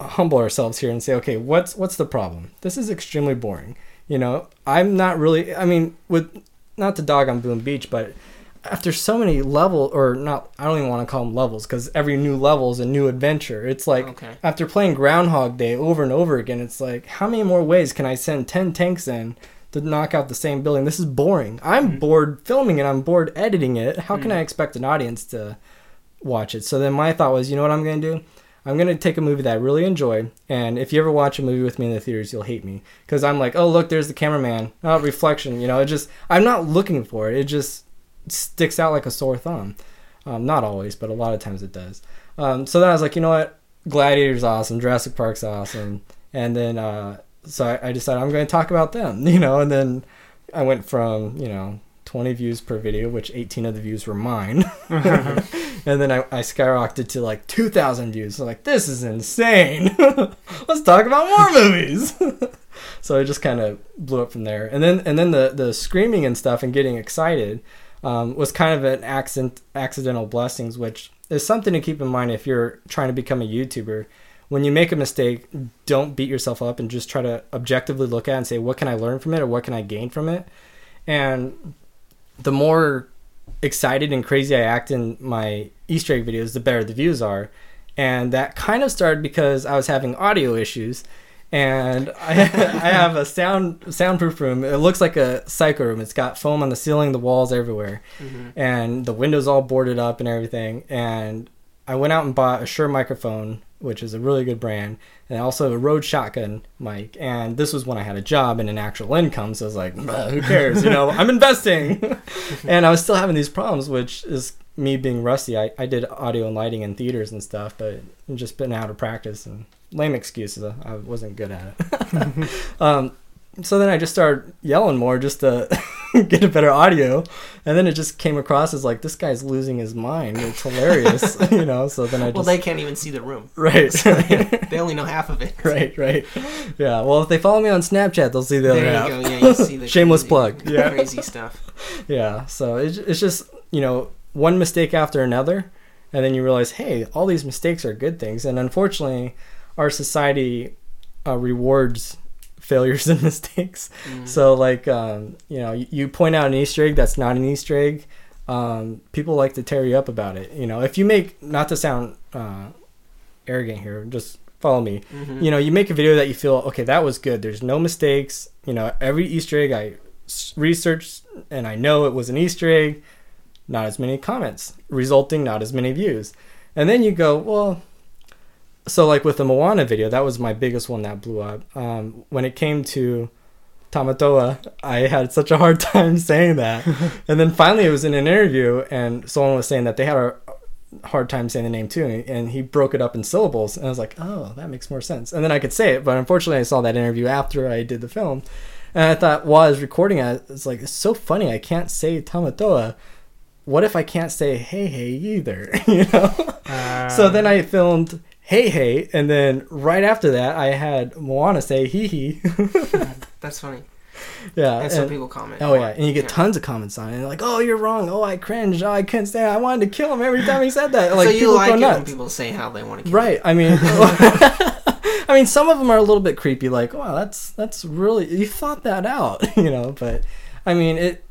humble ourselves here and say, okay, what's what's the problem? This is extremely boring. You know, I'm not really. I mean, with not to dog on Boom Beach, but after so many level or not, I don't even want to call them levels because every new level is a new adventure. It's like Okay. after playing Groundhog Day over and over again, it's like how many more ways can I send ten tanks in? To knock out the same building. This is boring. I'm Mhm. bored filming it. I'm bored editing it. How can Mhm. I expect an audience to watch it? So then my thought was, you know what I'm going to do? I'm gonna take a movie that I really enjoy, and if you ever watch a movie with me in the theaters, you'll hate me because I'm like, oh look, there's the cameraman, oh reflection, you know. It just I'm not looking for it. It just sticks out like a sore thumb. Um, not always, but a lot of times it does. Um, so then I was like, you know what, Gladiator's awesome, Jurassic Park's awesome, and then uh, so I, I decided I'm going to talk about them, you know, and then I went from you know 20 views per video, which 18 of the views were mine. and then I, I skyrocketed to like 2,000 views. So like, this is insane. Let's talk about more movies. so it just kind of blew up from there. And then and then the the screaming and stuff and getting excited um, was kind of an accident accidental blessings, which is something to keep in mind if you're trying to become a YouTuber. When you make a mistake, don't beat yourself up and just try to objectively look at and say, what can I learn from it or what can I gain from it? And the more excited and crazy I act in my Easter egg videos, the better the views are. And that kind of started because I was having audio issues. And I, I have a sound soundproof room. It looks like a psycho room. It's got foam on the ceiling, the walls everywhere, Mm-hmm. and the windows all boarded up and everything. And I went out and bought a Shure microphone, which is a really good brand, and also a Rode Shotgun mic. And this was when I had a job and an actual income, so I was like, who cares? You know, I'm investing. and I was still having these problems, which is me being rusty. I, I did audio and lighting in theaters and stuff, but I've just been out of practice and lame excuses. I wasn't good at it. um, so then I just started yelling more just to get a better audio, and then it just came across as like this guy's losing his mind. It's hilarious, you know. So then I just Well, they can't even see the room. right, They only know half of it. right, right. Yeah. Well, if they follow me on Snapchat, they'll see the other There half. you go. Yeah, you see the Shameless crazy, plug. Yeah. crazy stuff. Yeah. So it's it's just you know one mistake after another, and then you realize, hey, all these mistakes are good things, and unfortunately, our society uh, rewards failures and mistakes. Mm. So like um, you know, you, you point out an Easter egg that's not an Easter egg. Um, people like to tear you up about it. You know, if you make not to sound uh, arrogant here, just follow me. Mhm. You know, you make a video that you feel okay, that was good. There's no mistakes. You know, every Easter egg I researched and I know it was an Easter egg. Not as many comments, resulting not as many views. And then you go, well, so like with the Moana video, that was my biggest one that blew up. Um, when it came to Tamatoa, I had such a hard time saying that. and then finally it was in an interview and someone was saying that they had a hard time saying the name too and, and he broke it up in syllables and I was like, "Oh, that makes more sense." And then I could say it, but unfortunately I saw that interview after I did the film. And I thought while I was recording it, it's like it's so funny I can't say Tamatoa. What if I can't say Heihei either, you know? Uh, So then I filmed Heihei, and then right after that I had Moana say Hee Hee. That's funny. yeah. And some people comment. oh yeah, and you get Yeah. tons of comments on it. And like, oh, you're wrong. Oh, I cringed. Oh, I couldn't stand. It. I wanted to kill him every time he said that. Like so you people like it when people say how they want to kill Right. I mean, I mean, some of them are a little bit creepy. Like, wow, that's that's really you thought that out, you know. But I mean, it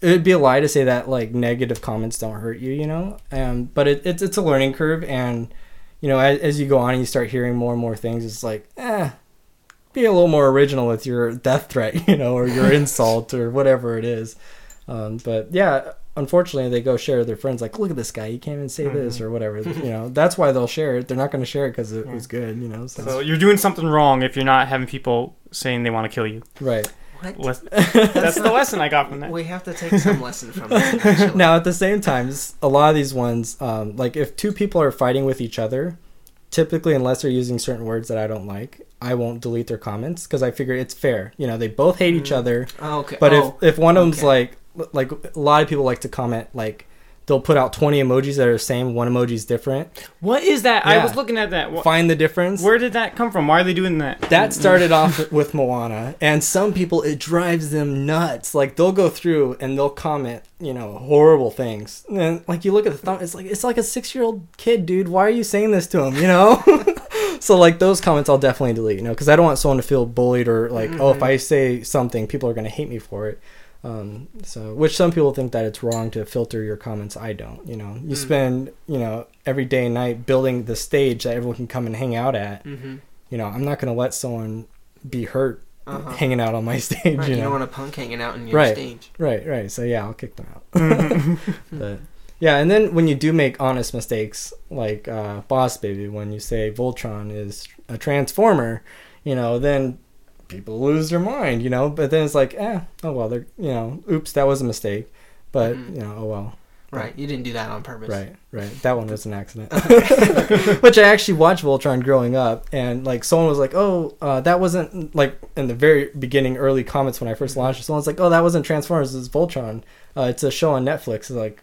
it would be a lie to say that like negative comments don't hurt you, you know. Um, but it, it's it's a learning curve, and you know, as, as you go on and you start hearing more and more things, it's like, eh, be a little more original with your death threat, you know, or your insult or whatever it is. Um, but yeah, unfortunately, they go share with their friends, like, look at this guy, he can't even say this or whatever. you know, that's why they'll share it. They're not going to share it because it was good, you know. So, So you're doing something wrong if you're not having people saying they want to kill you. right What? Les- That's the lesson I got from that. We have to take some lesson from this. Actually. now, at the same time, a lot of these ones, um, like if two people are fighting with each other, typically, unless they're using certain words that I don't like, I won't delete their comments because I figure it's fair. You know, they both hate each other. Oh, okay. But oh, if if one of them's like like a lot of people like to comment like they'll put out 20 emojis that are the same, one emoji is different. What is that? I was looking at that. Find the difference. Where did that come from? Why are they doing that? that started off with Moana, and some people it drives them nuts. Like they'll go through and they'll comment, you know, horrible things. And like you look at the thumb, it's like it's like a six year old kid, dude. Why are you saying this to him? You know. so like those comments, I'll definitely delete. You know, because I don't want someone to feel bullied or like, oh, if mm-hmm. I say something, people are gonna hate me for it. Um, so, which some people think that it's wrong to filter your comments. I don't. You know, you spend you know every day and night building the stage that everyone can come and hang out at Mhm. you know, I'm not gonna let someone be hurt Uh-huh. hanging out on my stage. Right, you you don't want a punk hanging out in your Right. stage. right, right. So yeah, I'll kick them out. but yeah, and then when you do make honest mistakes, like uh, Boss Baby, when you say Voltron is a transformer, you know, then people lose their mind. You know, but then it's like, eh, oh well, they're you know, oops, that was a mistake. But Mhm. you know, oh well. Right. You didn't do that on purpose. Right, right. That one was an accident. Which I actually watched Voltron growing up, and like someone was like, "Oh, uh, that wasn't like in the very beginning, early comments when I first launched." it, Someone's like, "Oh, that wasn't Transformers. It's Voltron. Uh, it's a show on Netflix." It's like,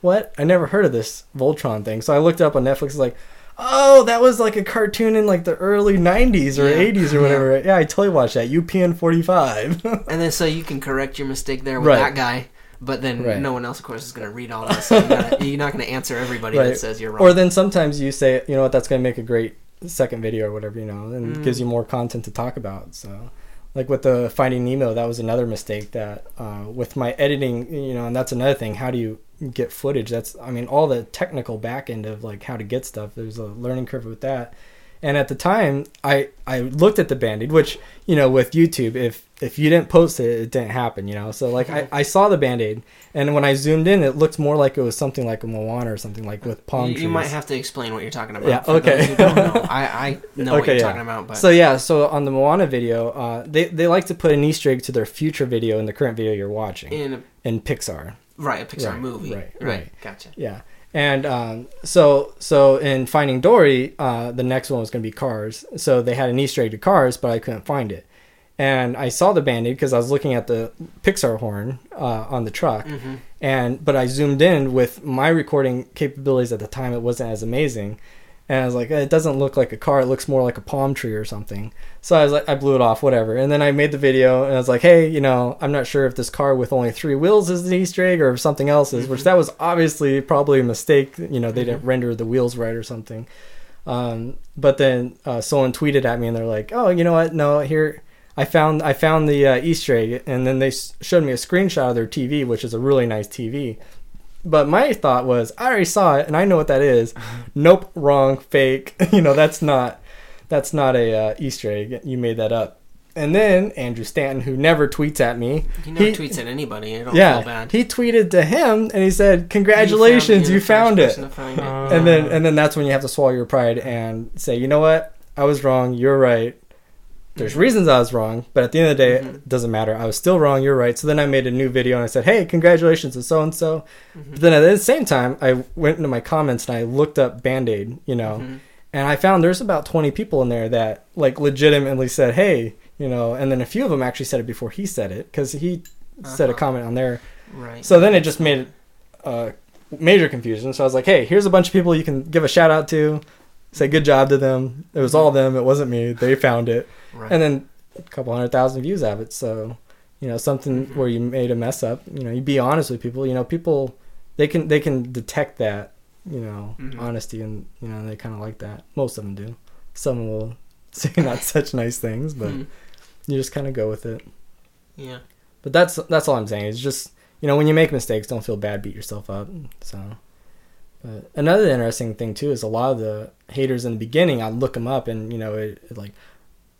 what? I never heard of this Voltron thing. So I looked it up on Netflix. It's like, oh, that was like a cartoon in like the early '90s or Yeah. '80s or whatever. Yeah, I totally watched that. UPN 45. And then so you can correct your mistake there with Right. that guy, but then Right. no one else, of course, is going to read all this. So you are not going to answer everybody Right. that says you're wrong. Or then sometimes you say, you know what, that's going to make a great second video or whatever, you know, and Mm. gives you more content to talk about. So, like with the Finding Nemo, that was another mistake that uh, with my editing, you know, and that's another thing. How do you get footage? That's, I mean, all the technical back end of like how to get stuff. There's a learning curve with that. And at the time, I I looked at the band-aid, which you know, with YouTube, if if you didn't post it, it didn't happen, you know. So like, I, I saw the band-aid, and when I zoomed in, it looked more like it was something like a Moana or something like with palm you, trees. you might have to explain what you're talking about. Yeah, okay. those who don't know. I, I know what you're yeah. talking about, but So yeah, so on the Moana video, uh, they they like to put an Easter egg to their future video in the current video you're watching in in Pixar. Right a Pixar Right, movie, right, right, right. Gotcha. Yeah, and um, so so in Finding Dory, uh, the next one was going to be Cars. So they had an Easter egg to Cars, but I couldn't find it. And I saw the band-aid because I was looking at the Pixar horn uh, on the truck, hmm and but I zoomed in with my recording capabilities at the time. It wasn't as amazing, and I was like, it doesn't look like a car. It looks more like a palm tree or something. So I was like, I blew it off, whatever. And then I made the video, and I was like, hey, you know, I'm not sure if this car with only three wheels is an Easter egg or if something else is. Which that was obviously probably a mistake. You know, they didn't render the wheels right or something. Um, but then uh, someone tweeted at me, and they're like, oh, you know what? No, here. I found I found the uh, Easter egg, and then they showed me a screenshot of their TV, which is a really nice TV. But my thought was, I already saw it, and I know what that is. nope, wrong, fake. you know, that's not that's not a uh, Easter egg. You made that up. And then Andrew Stanton, who never tweets at me, He never He- tweets at anybody. I don't feel yeah, bad. he tweeted to him, and he said, "Congratulations, you found, it." person find it. Uh, and then and then that's when you have to swallow your pride and say, you know what, I was wrong. You're right. There's reasons I was wrong, but at the end of the day, Mhm. it doesn't matter. I was still wrong. You're right. So then I made a new video and I said, hey, congratulations to so and so. But then at the same time, I went into my comments and I looked up Band Aid, you know, Mhm. and I found there's about 20 people in there that like legitimately said, hey, you know, and then a few of them actually said it before he said it because he said a Uh-huh. comment on there. Right. So then it just made uh, major confusion. So I was like, hey, here's a bunch of people you can give a shout out to, say good job to them. It was all them. It wasn't me. They found it, right. and then a couple hundred thousand views of it. So you know, something Mhm. where you made a mess up. You know, you be honest with people. You know, people they can they can detect that. You know, Mhm. honesty, and you know they kind of like that. Most of them do. Some will say not such nice things, but Hmm. you just kind of go with it. yeah. But that's that's all I'm saying. It's just you know when you make mistakes, don't feel bad, beat yourself up. So, but another interesting thing too is a lot of the haters in the beginning. I look them up, and you know it, it like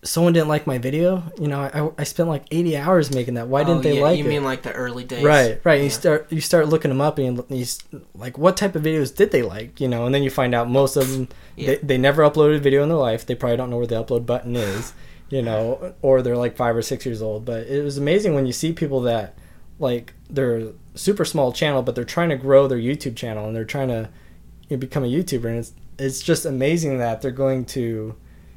someone didn't like my video. You know I, I spent like 80 hours making that. Why oh, didn't Oh, they yeah, like You it? You mean like the early days? Right, right. Yeah. You start you start looking them up, and you, you like what type of videos did they like? You know, and then you find out most of them Yeah. they, they never uploaded a video in their life. They probably don't know where the upload button is, you know, or they're like five or six years old. But it was amazing when you see people that like they're super small channel, but they're trying to grow their YouTube channel and they're trying to you become a YouTuber, and it's it's just amazing that they're going to,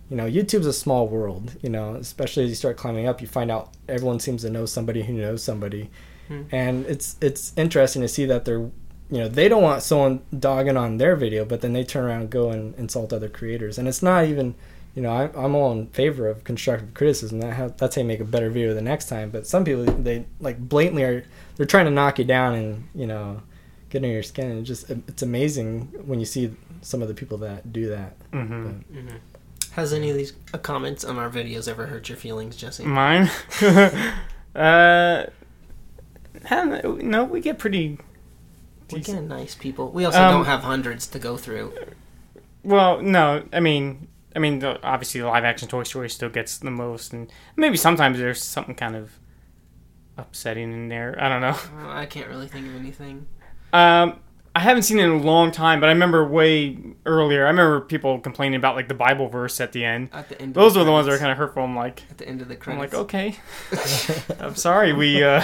you know, YouTube's a small world. You know, especially as you start climbing up, you find out everyone seems to know somebody who knows somebody, Hmm. and it's it's interesting to see that they're, you know, they don't want someone dogging on their video, but then they turn around and go and insult other creators, and it's not even. You know, I, I'm all in favor of constructive criticism. That how, that's how you make a better video the next time. But some people, they like blatantly are they're trying to knock you down and you know get under your skin and it just it's amazing when you see some of the people that do that hmm Mhm. Has any of these uh, comments on our videos ever hurt your feelings, Jesse? Mine. uh, no, we get pretty. We're decent- getting nice people. We also Um, don't have hundreds to go through. Well, no, I mean, I mean, obviously the live action Toy Story still gets the most, and maybe sometimes there's something kind of upsetting in there. I don't know. I can't really think of anything. Um, I haven't seen it in a long time, but I remember way earlier. I remember people complaining about like the Bible verse at the end. At the end. Those are the ones that credits. kind of hurtful. I'm like, At the end of the I'm credits. like, okay, I'm sorry. We, uh,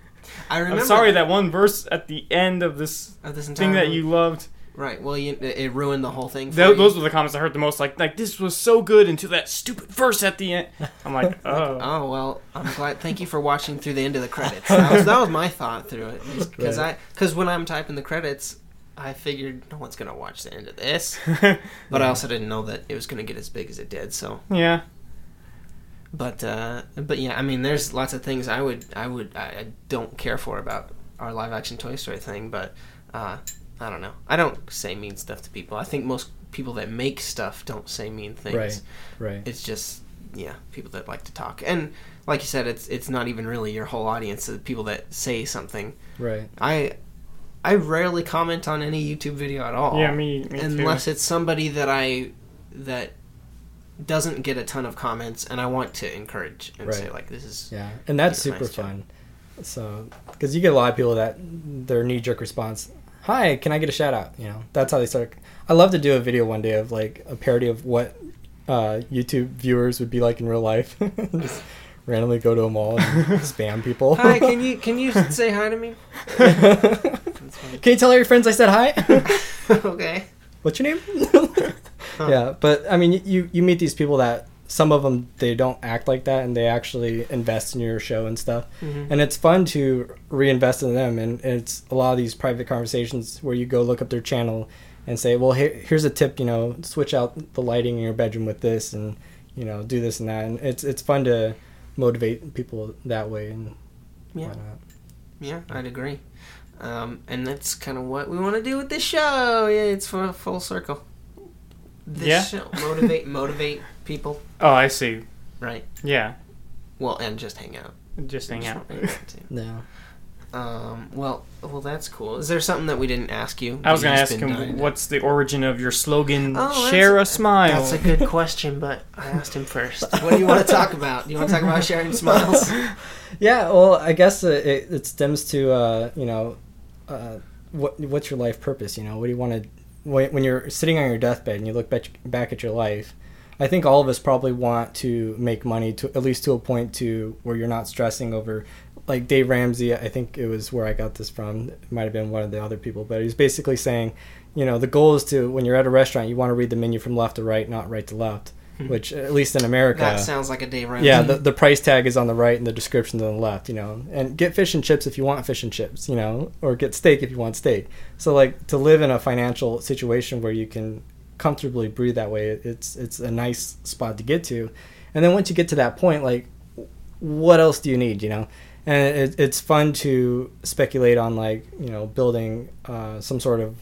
I remember. I'm sorry that one verse at the end of this of this entire thing that movie. you loved. Right. Well, you, it ruined the whole thing. For Th- you. those were the comments I heard the most. Like, like this was so good until that stupid verse at the end. I'm like, oh, Oh well, I'm glad. Thank you for watching through the end of the credits. That was, that was my thought through it, because Right. I because when I'm typing the credits, I figured no one's gonna watch the end of this, but I also didn't know that it was gonna get as big as it did. So, yeah. but uh, but yeah, I mean, there's lots of things I would I would I, I don't care for about our live action Toy Story thing, but uh, I don't know. I don't say mean stuff to people. I think most people that make stuff don't say mean things. right right it's just yeah people that like to talk and like you said it's it's not even really your whole audience the people that say something right i i rarely comment on any youtube video at all Yeah, me, me unless too. it's somebody that i that doesn't get a ton of comments and i want to encourage and say like this is yeah and that's super nice job. fun so because you get a lot of people that their knee-jerk response hi can i get a shout out? You know that's how they start. I love to do a video one day of like a parody of what uh, youtube viewers would be like in real life. Just randomly go to a mall and spam people. Hi can you can you say hi to me? Can you tell all your friends i said hi? Okay. What's your name? Yeah but i mean you you meet these people that some of them they don't act like that and they actually invest in your show and stuff Mhm. and it's fun to reinvest in them and it's a lot of these private conversations where you go look up their channel and say well here, here's a tip you know switch out the lighting in your bedroom with this and you know do this and that and it's it's fun to motivate people that way and yeah whatnot. Yeah, I'd agree. Um, and that's kind of what we want to do with this show. Yeah, it's for a full circle. This Yeah. show motivate motivate people, Oh, I see. right? Yeah, Well, and just hang out. just hang Just out. hang out, too. yeah Um, well, well, that's cool. Is there something that we didn't ask you? I was gonna you've ask just been him dying to- what's the origin of your slogan. Oh, that's- Share a smile. That's a good question, but I asked him first. What do you want to talk about? Do you want to talk about sharing smiles? yeah well i guess it, it, it stems to uh you know uh what what's your life purpose you know what do you want to when, when you're sitting on your deathbed and you look back, back at your life i think all of us probably want to make money to at least to a point to where you're not stressing over like dave ramsey i think it was where i got this from it might have been one of the other people but he's basically saying you know the goal is to when you're at a restaurant you want to read the menu from left to right not right to left hmm. which at least in america that sounds like a Dave Ramsey. yeah, the, the price tag is on the right and the description's on the left, you know. And get fish and chips if you want fish and chips, you know, or get steak if you want steak. So like to live in a financial situation where you can comfortably breathe that way, it's it's a nice spot to get to. And then once you get to that point, like what else do you need, you know? And it, it's fun to speculate on like, you know, building uh, some sort of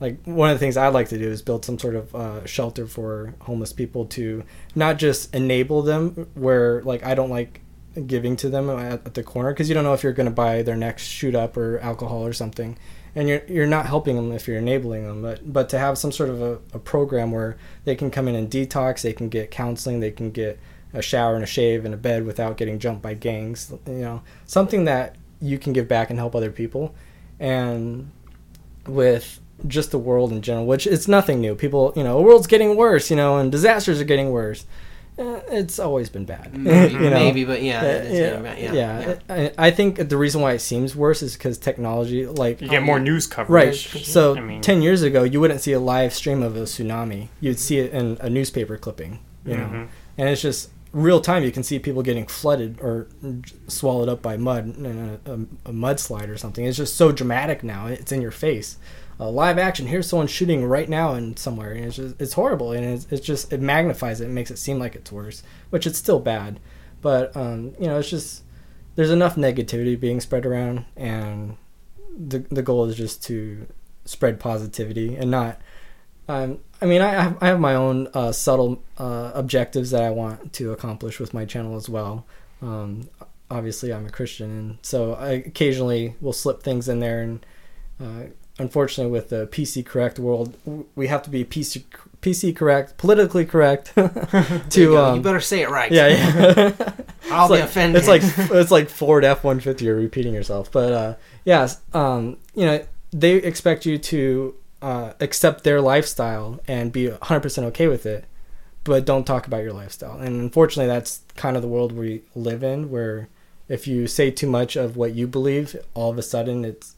like one of the things I'd like to do is build some sort of uh, shelter for homeless people to not just enable them where like I don't like giving to them at, at the corner because you don't know if you're going to buy their next shoot up or alcohol or something and you're you're not helping them if you're enabling them but but to have some sort of a, a program where they can come in and detox they can get counseling they can get a shower and a shave and a bed without getting jumped by gangs you know something that you can give back and help other people and with just the world in general, which it's nothing new. People, you know, the world's getting worse, you know, and disasters are getting worse. Eh, it's always been bad. Maybe, you know? maybe, but yeah, Uh, it is getting bad. yeah, yeah. I, I think the reason why it seems worse is because technology, like You get more news coverage. Right. coverage. So I mean- ten years ago, you wouldn't see a live stream of a tsunami. You'd see it in a newspaper clipping. You know, Mhm. and it's just real time. You can see people getting flooded or swallowed up by mud in a, a, a mudslide or something. It's just so dramatic now. It's in your face. Uh, live action. Here's someone shooting right now in somewhere, and it's just it's horrible. And it's, it's just it magnifies it and makes it seem like it's worse, which it's still bad. But um, you know, it's just there's enough negativity being spread around, and the the goal is just to spread positivity and not. Um, I mean, I have, I have my own uh, subtle uh, objectives that I want to accomplish with my channel as well. Um, obviously, I'm a Christian, and so I occasionally will slip things in there. And uh, unfortunately, with the PC correct world, we have to be PC PC correct, politically correct. There you, to um, you better say it right. yeah, yeah. I'll it's be like, offended. It's like it's like Ford F one fifty. You're repeating yourself, but uh, yeah, um, you know they expect you to uh, accept their lifestyle and be 100 percent okay with it, but don't talk about your lifestyle. And unfortunately, that's kind of the world we live in, where if you say too much of what you believe, all of a sudden it's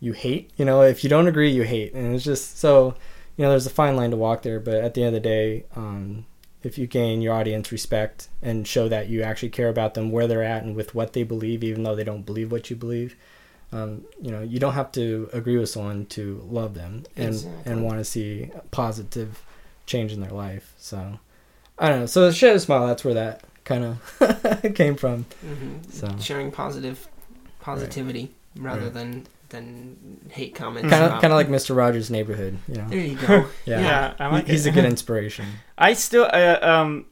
you hate. You know, if you don't agree, you hate, and it's just so. You know, there's a fine line to walk there, but at the end of the day, um, if you gain your audience respect and show that you actually care about them where they're at and with what they believe even though they don't believe what you believe um, you know you don't have to agree with someone to love them and Exactly. and want to see a positive change in their life so i don't know so shed a smile that's where that kind of came from Mhm. So. sharing positive positivity rather Right. than than hate comments. kind of kind of like mr rogers neighborhood you know There you go. yeah, Yeah, I like He- he's it. a good inspiration I still uh, um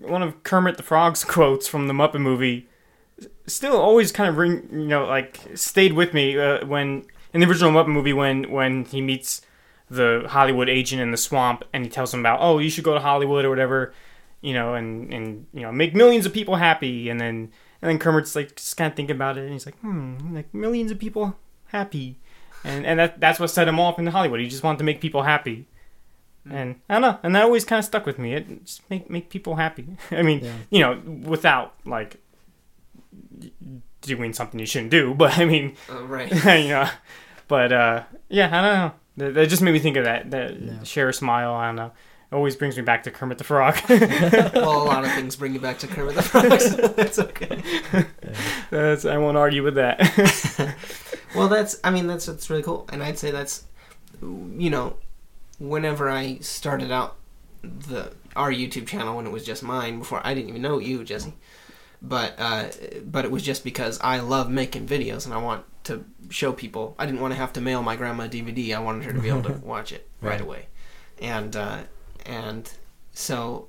one of Kermit the Frog's quotes from the Muppet movie still always kind of ring you know like stayed with me uh, when in the original Muppet movie when when he meets the Hollywood agent in the swamp and he tells him about oh you should go to Hollywood or whatever you know and and you know make millions of people happy and then and then Kermit's like just kind of thinking about it and he's like hmm like millions of people happy and and that that's what set him off in Hollywood he just wanted to make people happy and I don't know, and that always kind of stuck with me. It just make make people happy. I mean, Yeah. you know, without like doing something you shouldn't do. But I mean, Uh, right. you know, but uh, yeah, I don't know. That, that just made me think of that. That Yeah. share a smile. I don't know. It always brings me back to Kermit the Frog. well, a lot of things bring you back to Kermit the Frog. so That's okay. That's, I won't argue with that. Well, that's. I mean, that's that's really cool, and I'd say that's, you know, whenever I started out the our YouTube channel when it was just mine before I didn't even know you, Jesse, but uh, but it was just because I love making videos and I want to show people. I didn't want to have to mail my grandma a DVD. I wanted her to be able to watch it right, Right. away, and uh, and so.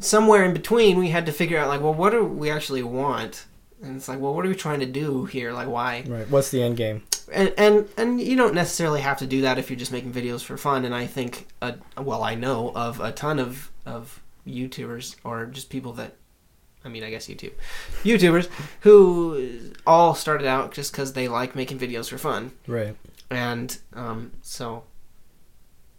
Somewhere in between, we had to figure out like, well, what do we actually want? And it's like, well, what are we trying to do here? Like, why? right what's the end game and and and you don't necessarily have to do that if you're just making videos for fun. And I think, uh, well, I know of a ton of of YouTubers or just people that, I mean, I guess YouTube, YouTubers who all started out just because they like making videos for fun. right And um, so,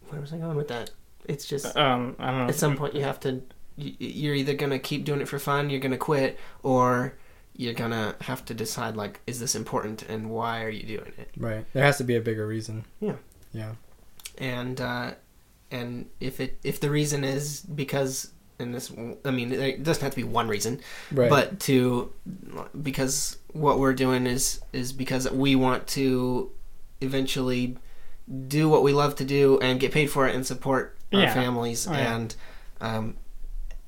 where was I going with that? It's just um, I don't know. at some point you have to. You're either gonna keep doing it for fun, you're gonna quit, or you're gonna have to decide like, is this important and why are you doing it? right there has to be a bigger reason Yeah. yeah and uh, and if it if the reason is because and this I mean it doesn't have to be one reason, right but to because what we're doing is is because we want to eventually do what we love to do and get paid for it and support our Yeah. families Oh, yeah. and um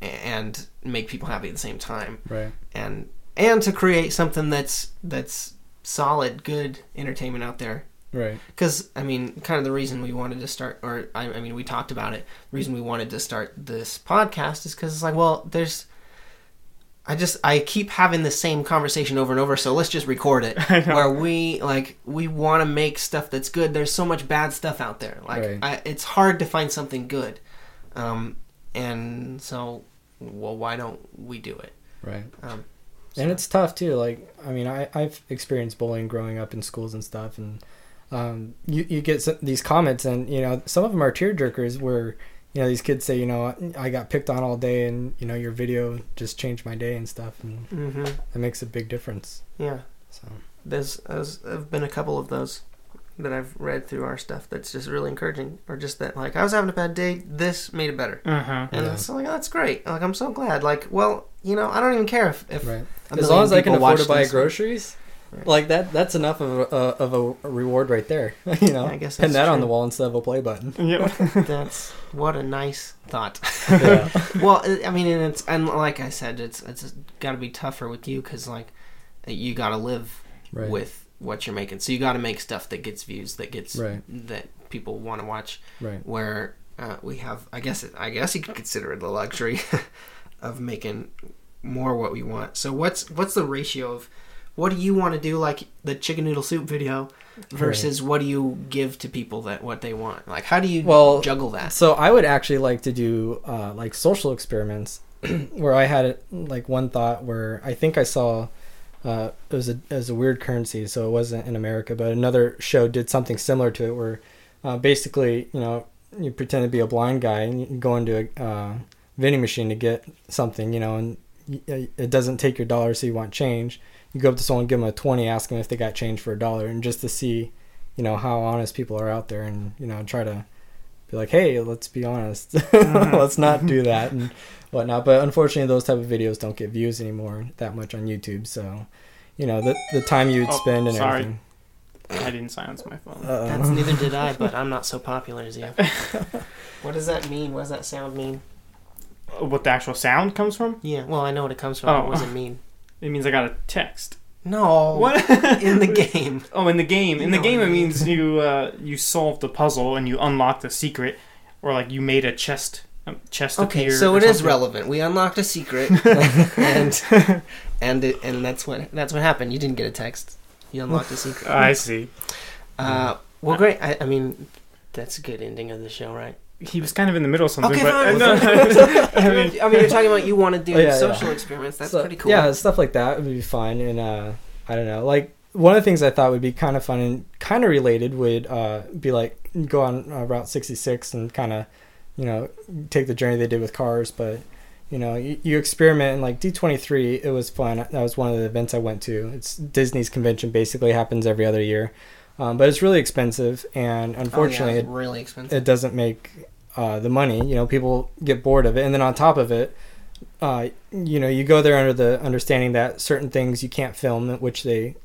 and make people happy at the same time right and and to create something that's that's solid good entertainment out there right because I mean, kind of the reason we wanted to start, or I, I mean, we talked about it. The reason we wanted to start this podcast is because it's like, well, there's, I just I keep having the same conversation over and over, so let's just record it. Where we like we want to make stuff that's good. There's so much bad stuff out there. Like Right. I, it's hard to find something good, um, and so well, why don't we do it? right Um, and it's tough too like i mean I, i've experienced bullying growing up in schools and stuff and um, you, you get some, these comments and you know some of them are tear jerkers where you know these kids say you know I got picked on all day and you know your video just changed my day and stuff and Mm-hmm. that makes a big difference. Yeah. So There's, there's have been a couple of those that I've read through our stuff that's just really encouraging, or just that like I was having a bad day, this made it better, Uh-huh. and Yeah. it's like oh, that's great. Like I'm so glad. Like well, you know, I don't even care if, if right. As long as I can afford to buy this. groceries, Right. like that that's enough of a, uh, of a reward right there. you know, I guess pin that's that on the wall instead of a play button. Yep. That's what a nice thought. yeah. well, I- I mean, and it's and like I said, it's it's got to be tougher with you because like you got to live Right. with what you're making, so you got to make stuff that gets views, that gets Right. that people want to watch. Right. Where uh, we have, I guess, it, I guess you could consider it the luxury of making more what we want. So what's what's the ratio of what do you want to do, like the chicken noodle soup video, versus what do you give to people that what they want? Like, how do you Well, juggle that? So I would actually like to do uh, like social experiments, where I had like one thought where I think I saw uh, it was a it was a weird currency, so it wasn't in America, but another show did something similar to it, where uh, basically you know you pretend to be a blind guy and you go into a uh, vending machine to get something, you know, and it doesn't take your dollar, so you want change. You go up to someone, give them a twenty, ask them if they got change for a dollar, and just to see, you know, how honest people are out there, and you know, try to be like, hey, let's be honest, uh-huh. let's not do that and whatnot. But unfortunately, those type of videos don't get views anymore that much on YouTube. So, you know, the the time you'd Oh, spend and sorry. everything. I didn't silence my phone. Uh-oh. That's neither did I, but I'm not so popular as you. what does that mean? What does that sound mean? What the actual sound comes from? Yeah, well, I know what it comes from. Oh. What does it mean? It means I got a text. No. What? In the game. Oh, in the game. In the game, it means you uh, you solved the puzzle and you unlocked a secret, or like you made a chest um, chest Okay, appear. so it is something. relevant. We unlocked a secret, and and it, and that's what that's what happened. You didn't get a text. You unlocked a secret. I see. Uh, well, great. I, I mean, that's a good ending of the show, right? He was kind of in the middle of something. Okay, but, fine. no, I mean, you're talking about you want to do Oh, yeah, social yeah. experiments. That's So, pretty cool. Yeah, stuff like that would be fun. And uh, I don't know, like one of the things I thought would be kind of fun and kind of related would uh, be like go on uh, Route 66 and kind of, you know, take the journey they did with cars. But you know, you, you experiment and like D23, it was fun. That was one of the events I went to. It's Disney's convention, basically happens every other year, um, but it's really expensive and Oh, yeah, unfortunately really expensive. it doesn't make uh, the money. You know, people get bored of it, and then on top of it, uh, you know, you go there under the understanding that certain things you can't film, which they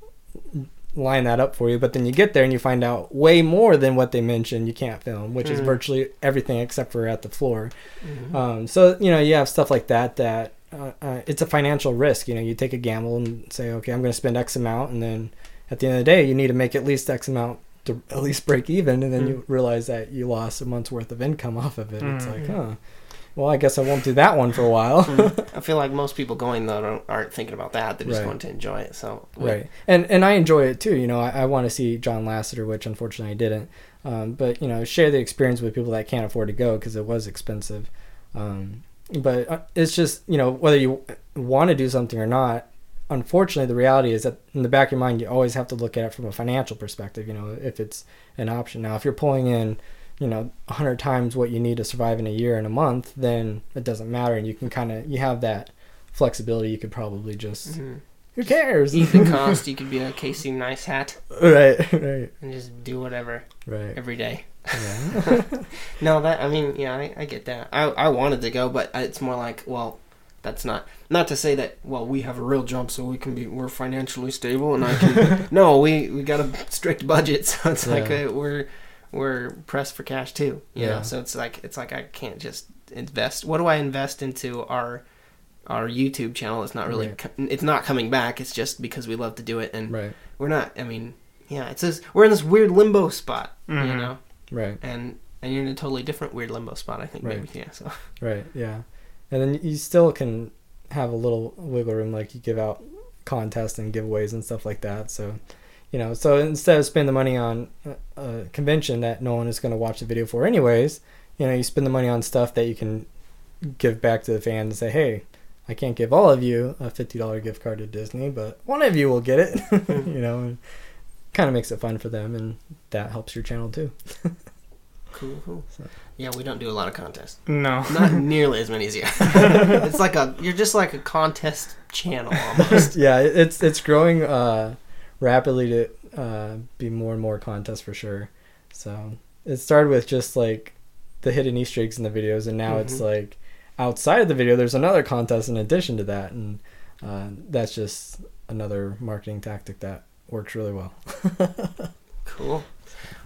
line that up for you. But then you get there and you find out way more than what they mentioned you can't film, which is Mm. virtually everything except for at the floor. Mhm. Um, so you know, you have stuff like that that. Uh, uh, it's a financial risk, you know. You take a gamble and say, "Okay, I'm going to spend X amount," and then at the end of the day, you need to make at least X amount to at least break even, and then Mm. you realize that you lost a month's worth of income off of it. It's Mm. like, huh. Well, I guess I won't do that one for a while. Mhm. I feel like most people going though don't, aren't thinking about that. They just Right. want to enjoy it. So right. And and I enjoy it too. You know, I, I want to see John Lasseter, which unfortunately I didn't. Um, but you know, share the experience with people that can't afford to go because it was expensive. Um, but uh, it's just you know whether you want to do something or not. Unfortunately, the reality is that in the back of your mind, you always have to look at it from a financial perspective. You know, if it's an option. Now, if you're pulling in, you know, a hundred times what you need to survive in a year and a month, then it doesn't matter, and you can kind of you have that flexibility. You could probably just Mhm. who cares? eat the cost. You could be a Casey Neistat right, right, and just do whatever right. every day. Yeah. No, that I mean, yeah, I, I get that. I I wanted to go, but it's more like, well, that's not not to say that. Well, we have a real job, so we can be we're financially stable, and I can. no, we we got a strict budget, so it's like Yeah. uh, we're we're pressed for cash too. You Yeah. know, so it's like it's like I can't just invest. What do I invest into our our YouTube channel? It's not really. Right. It's not coming back. It's just because we love to do it, and right, we're not. I mean, yeah, it's this. We're in this weird limbo spot, you Mhm. know right, and and you're in a totally different weird limbo spot. I think Right. maybe yeah. So right. Yeah, and then you still can have a little wiggle room, like you give out contests and giveaways and stuff like that. So, you know, so instead of spending the money on a, convention that no one is going to watch the video for, anyways, you know, you spend the money on stuff that you can give back to the fans and say, hey. I can't give all of you a fifty dollar gift card to Disney, but one of you will get it. you know, and kind of makes it fun for them, and that helps your channel too. Cool, cool. So- Yeah, we don't do a lot of contests. No. Not nearly as many as you. it's like a you're just like a contest channel almost. yeah, it's it's growing uh, rapidly to uh, be more and more contests for sure. So it started with just like the hidden Easter eggs in the videos, and now it's Mhm. like outside of the video, there's another contest in addition to that, and uh, that's just another marketing tactic that works really well. Cool.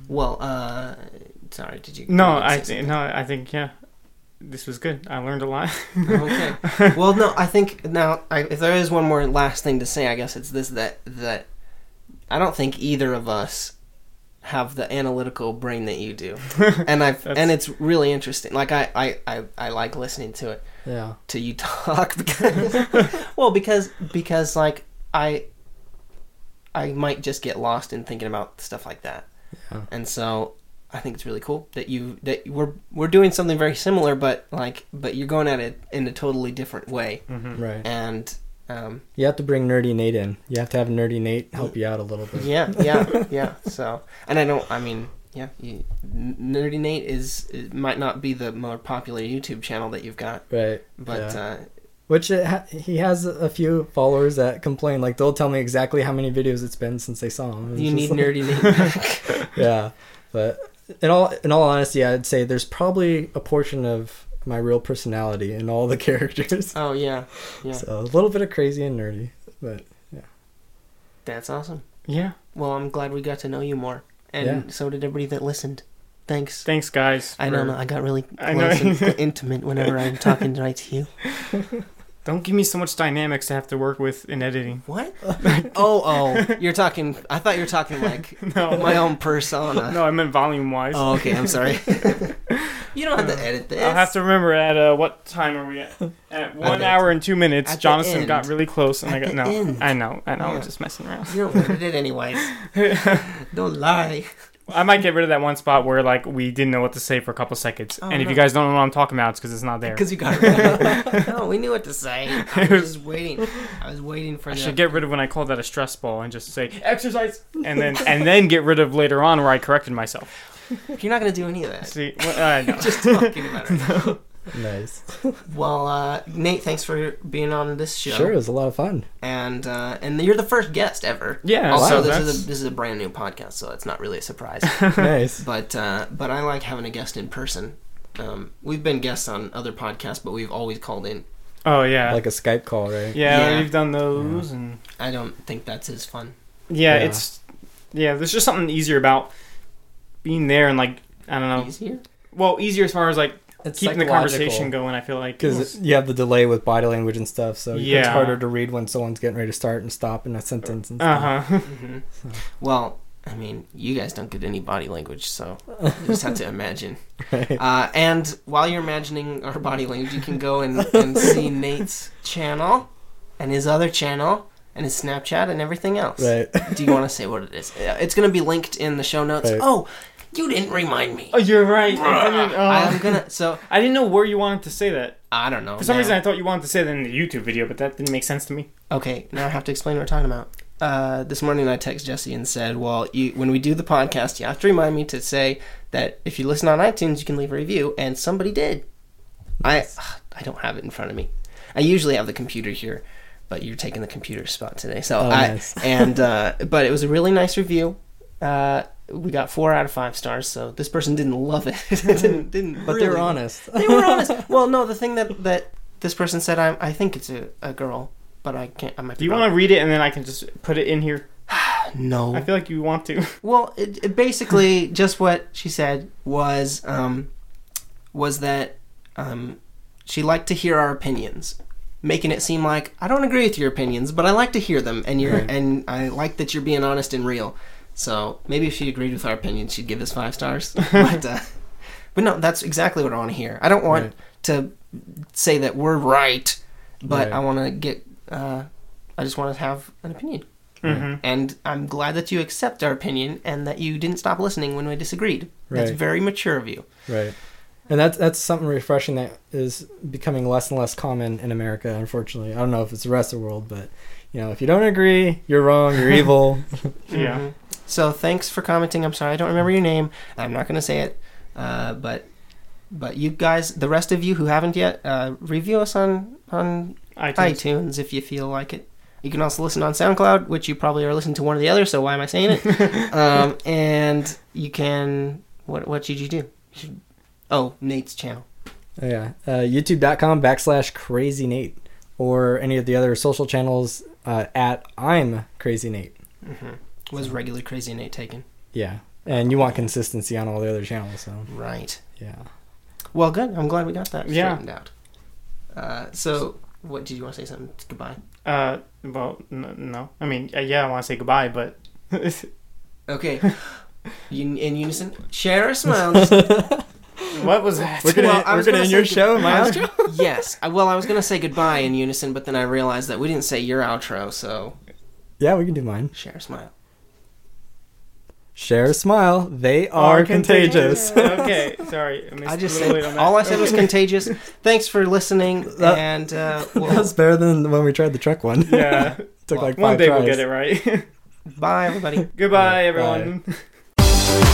Well, uh, sorry, did you? No, I say think no, I think yeah, this was good. I learned a lot. Oh, okay. Well, no, I think now I, if there is one more last thing to say, I guess it's this that that I don't think either of us have the analytical brain that you do, and I have and it's really interesting. Like I, I, I, I like listening to it. yeah, to you talk because well because because like I I might just get lost in thinking about stuff like that. Yeah. And so I think it's really cool that you that we're we're doing something very similar but like but you're going at it in a totally different way. Mhm. right. And um You have to bring Nerdy Nate in. You have to have Nerdy Nate help you out a little bit. yeah, yeah, yeah. So and I don't I mean yeah, you, Nerdy Nate is it might not be the more popular YouTube channel that you've got, Right. but Yeah. uh Which it ha- he has a few followers that complain. Like they'll tell me exactly how many videos it's been since they saw him. It's you need like- Nerdy Nate back. yeah, but in all in all honesty, I'd say there's probably a portion of my real personality in all the characters. oh yeah. Yeah. So a little bit of crazy and nerdy, but yeah. That's awesome. Yeah. Well, I'm glad we got to know you more, and Yeah. so did everybody that listened. Thanks. Thanks, guys. I for- don't know. I got really I know. close and intimate whenever I'm talking right to you. Don't give me so much dynamics to have to work with in editing. What? oh, oh. You're talking. I thought you were talking like No. my own persona. No, I meant volume wise. Oh, okay. I'm sorry. you don't have to edit this. I'll have to remember at uh, what time are we at? At one hour and two minutes. at Jonathan got really close, and At I got no. end. I know, I know. Yeah. I'm just messing around. You don't edit it anyways. don't lie. I might get rid of that one spot where like we didn't know what to say for a couple seconds, Oh, and if no. you guys don't know what I'm talking about, it's because it's not there. Because you got it right. no, we knew what to say. I was just waiting. I was waiting for I the. should get rid of when I call that a stress ball and just say exercise, and then and then get rid of later on where I corrected myself. You're not gonna do any of that. See, well, I know. just talking about it. Nice. Well, uh, Nate, thanks for being on this show. Sure, it was a lot of fun. And uh, and you're the first guest ever. Yeah. Also, so this that's- is a this is a brand new podcast, so it's not really a surprise. nice. but uh, but I like having a guest in person. Um, we've been guests on other podcasts, but we've always called in. oh yeah, Like a Skype call, right? yeah, Yeah. we've done those, and I don't think that's as fun. yeah, Yeah. it's yeah. There's just something easier about being there and like I don't know. Easier. Well, easier as far as like It's keeping the conversation going. I feel like because you have the delay with body language and stuff, so it's Yeah. harder to read when someone's getting ready to start and stop in a sentence and uh huh. hmm Well, I mean, you guys don't get any body language, so you just have to imagine. Right. Uh, and while you're imagining our body language, you can go and, and see Nate's channel and his other channel and his Snapchat and everything else. Right. Do you want to say what it is? It's going to be linked in the show notes. Right. Oh, you didn't remind me. Oh, you're right. I didn't, oh. I'm gonna. So I didn't know where you wanted to say that. I don't know. For some now. reason, I thought you wanted to say that in the YouTube video, but that didn't make sense to me. Okay, now I have to explain what we're talking about. Uh, this morning I text Jesse and said, "Well, you, when we do the podcast, you have to remind me to say that if you listen on iTunes, you can leave a review." And somebody did. I I don't have it in front of me. I usually have the computer here, but you're taking the computer spot today. So Oh, I nice. and uh, but it was a really nice review. Uh, we got four out of five stars. So this person didn't love it. didn't didn't. But they were honest. they were honest. Well, no, the thing that that this person said, I I think it's a, a girl, but I can't. I might. Do you want to read it and then I can just put it in here? No. I feel like you want to. Well, it, it basically just what she said was um was that um she liked to hear our opinions, making it seem like I don't agree with your opinions, but I like to hear them, and you're Right. and I like that you're being honest and real. So maybe if she agreed with our opinion, she'd give us five stars. but uh, but no, that's exactly what I want to hear. I don't want Right. to say that we're right, but Right. I want to get. Uh, I just want to have an opinion. hmm And I'm glad that you accept our opinion and that you didn't stop listening when we disagreed. That's very mature of you. Right. And that's that's something refreshing that is becoming less and less common in America, unfortunately. I don't know if it's the rest of the world, but you know, if you don't agree, you're wrong, you're evil. Yeah. So thanks for commenting. I'm sorry I don't remember your name. I'm not going to say it. Uh, but but you guys, the rest of you who haven't yet, uh, review us on on iTunes. iTunes if you feel like it. You can also listen on SoundCloud, which you probably are listening to one or the other. So why am I saying it? um, and you can what what should you do? Should- oh, Nate's channel. Oh, yeah. Uh, YouTube.com backslash crazy Nate. Or any of the other social channels uh, at I'm crazy Nate. Was regular crazy Nate taken? Yeah. And you want consistency on all the other channels, so Right. yeah. Well, good. I'm glad we got that Yeah. straightened out. Uh, so, what did you want to say? Something? Goodbye. Uh, well, n- no. I mean, uh, yeah, I want to say goodbye, but Okay. in, in unison, share a smile. what was that? We're gonna, Well, I we're gonna gonna end your good- show, my outro? yes. I- Well, I was gonna say goodbye in unison, but then I realized that we didn't say your outro. So, Yeah, we can do mine. share a smile. Share a smile. They are, contagious. okay, sorry. I, missed I just a little said bit on that. all I said was Okay. contagious. Thanks for listening, That- and uh, that well, was better than when we tried the truck one. Yeah, Took like five one day tries. we'll get it right. bye everybody. Goodbye, Yeah, bye. everyone.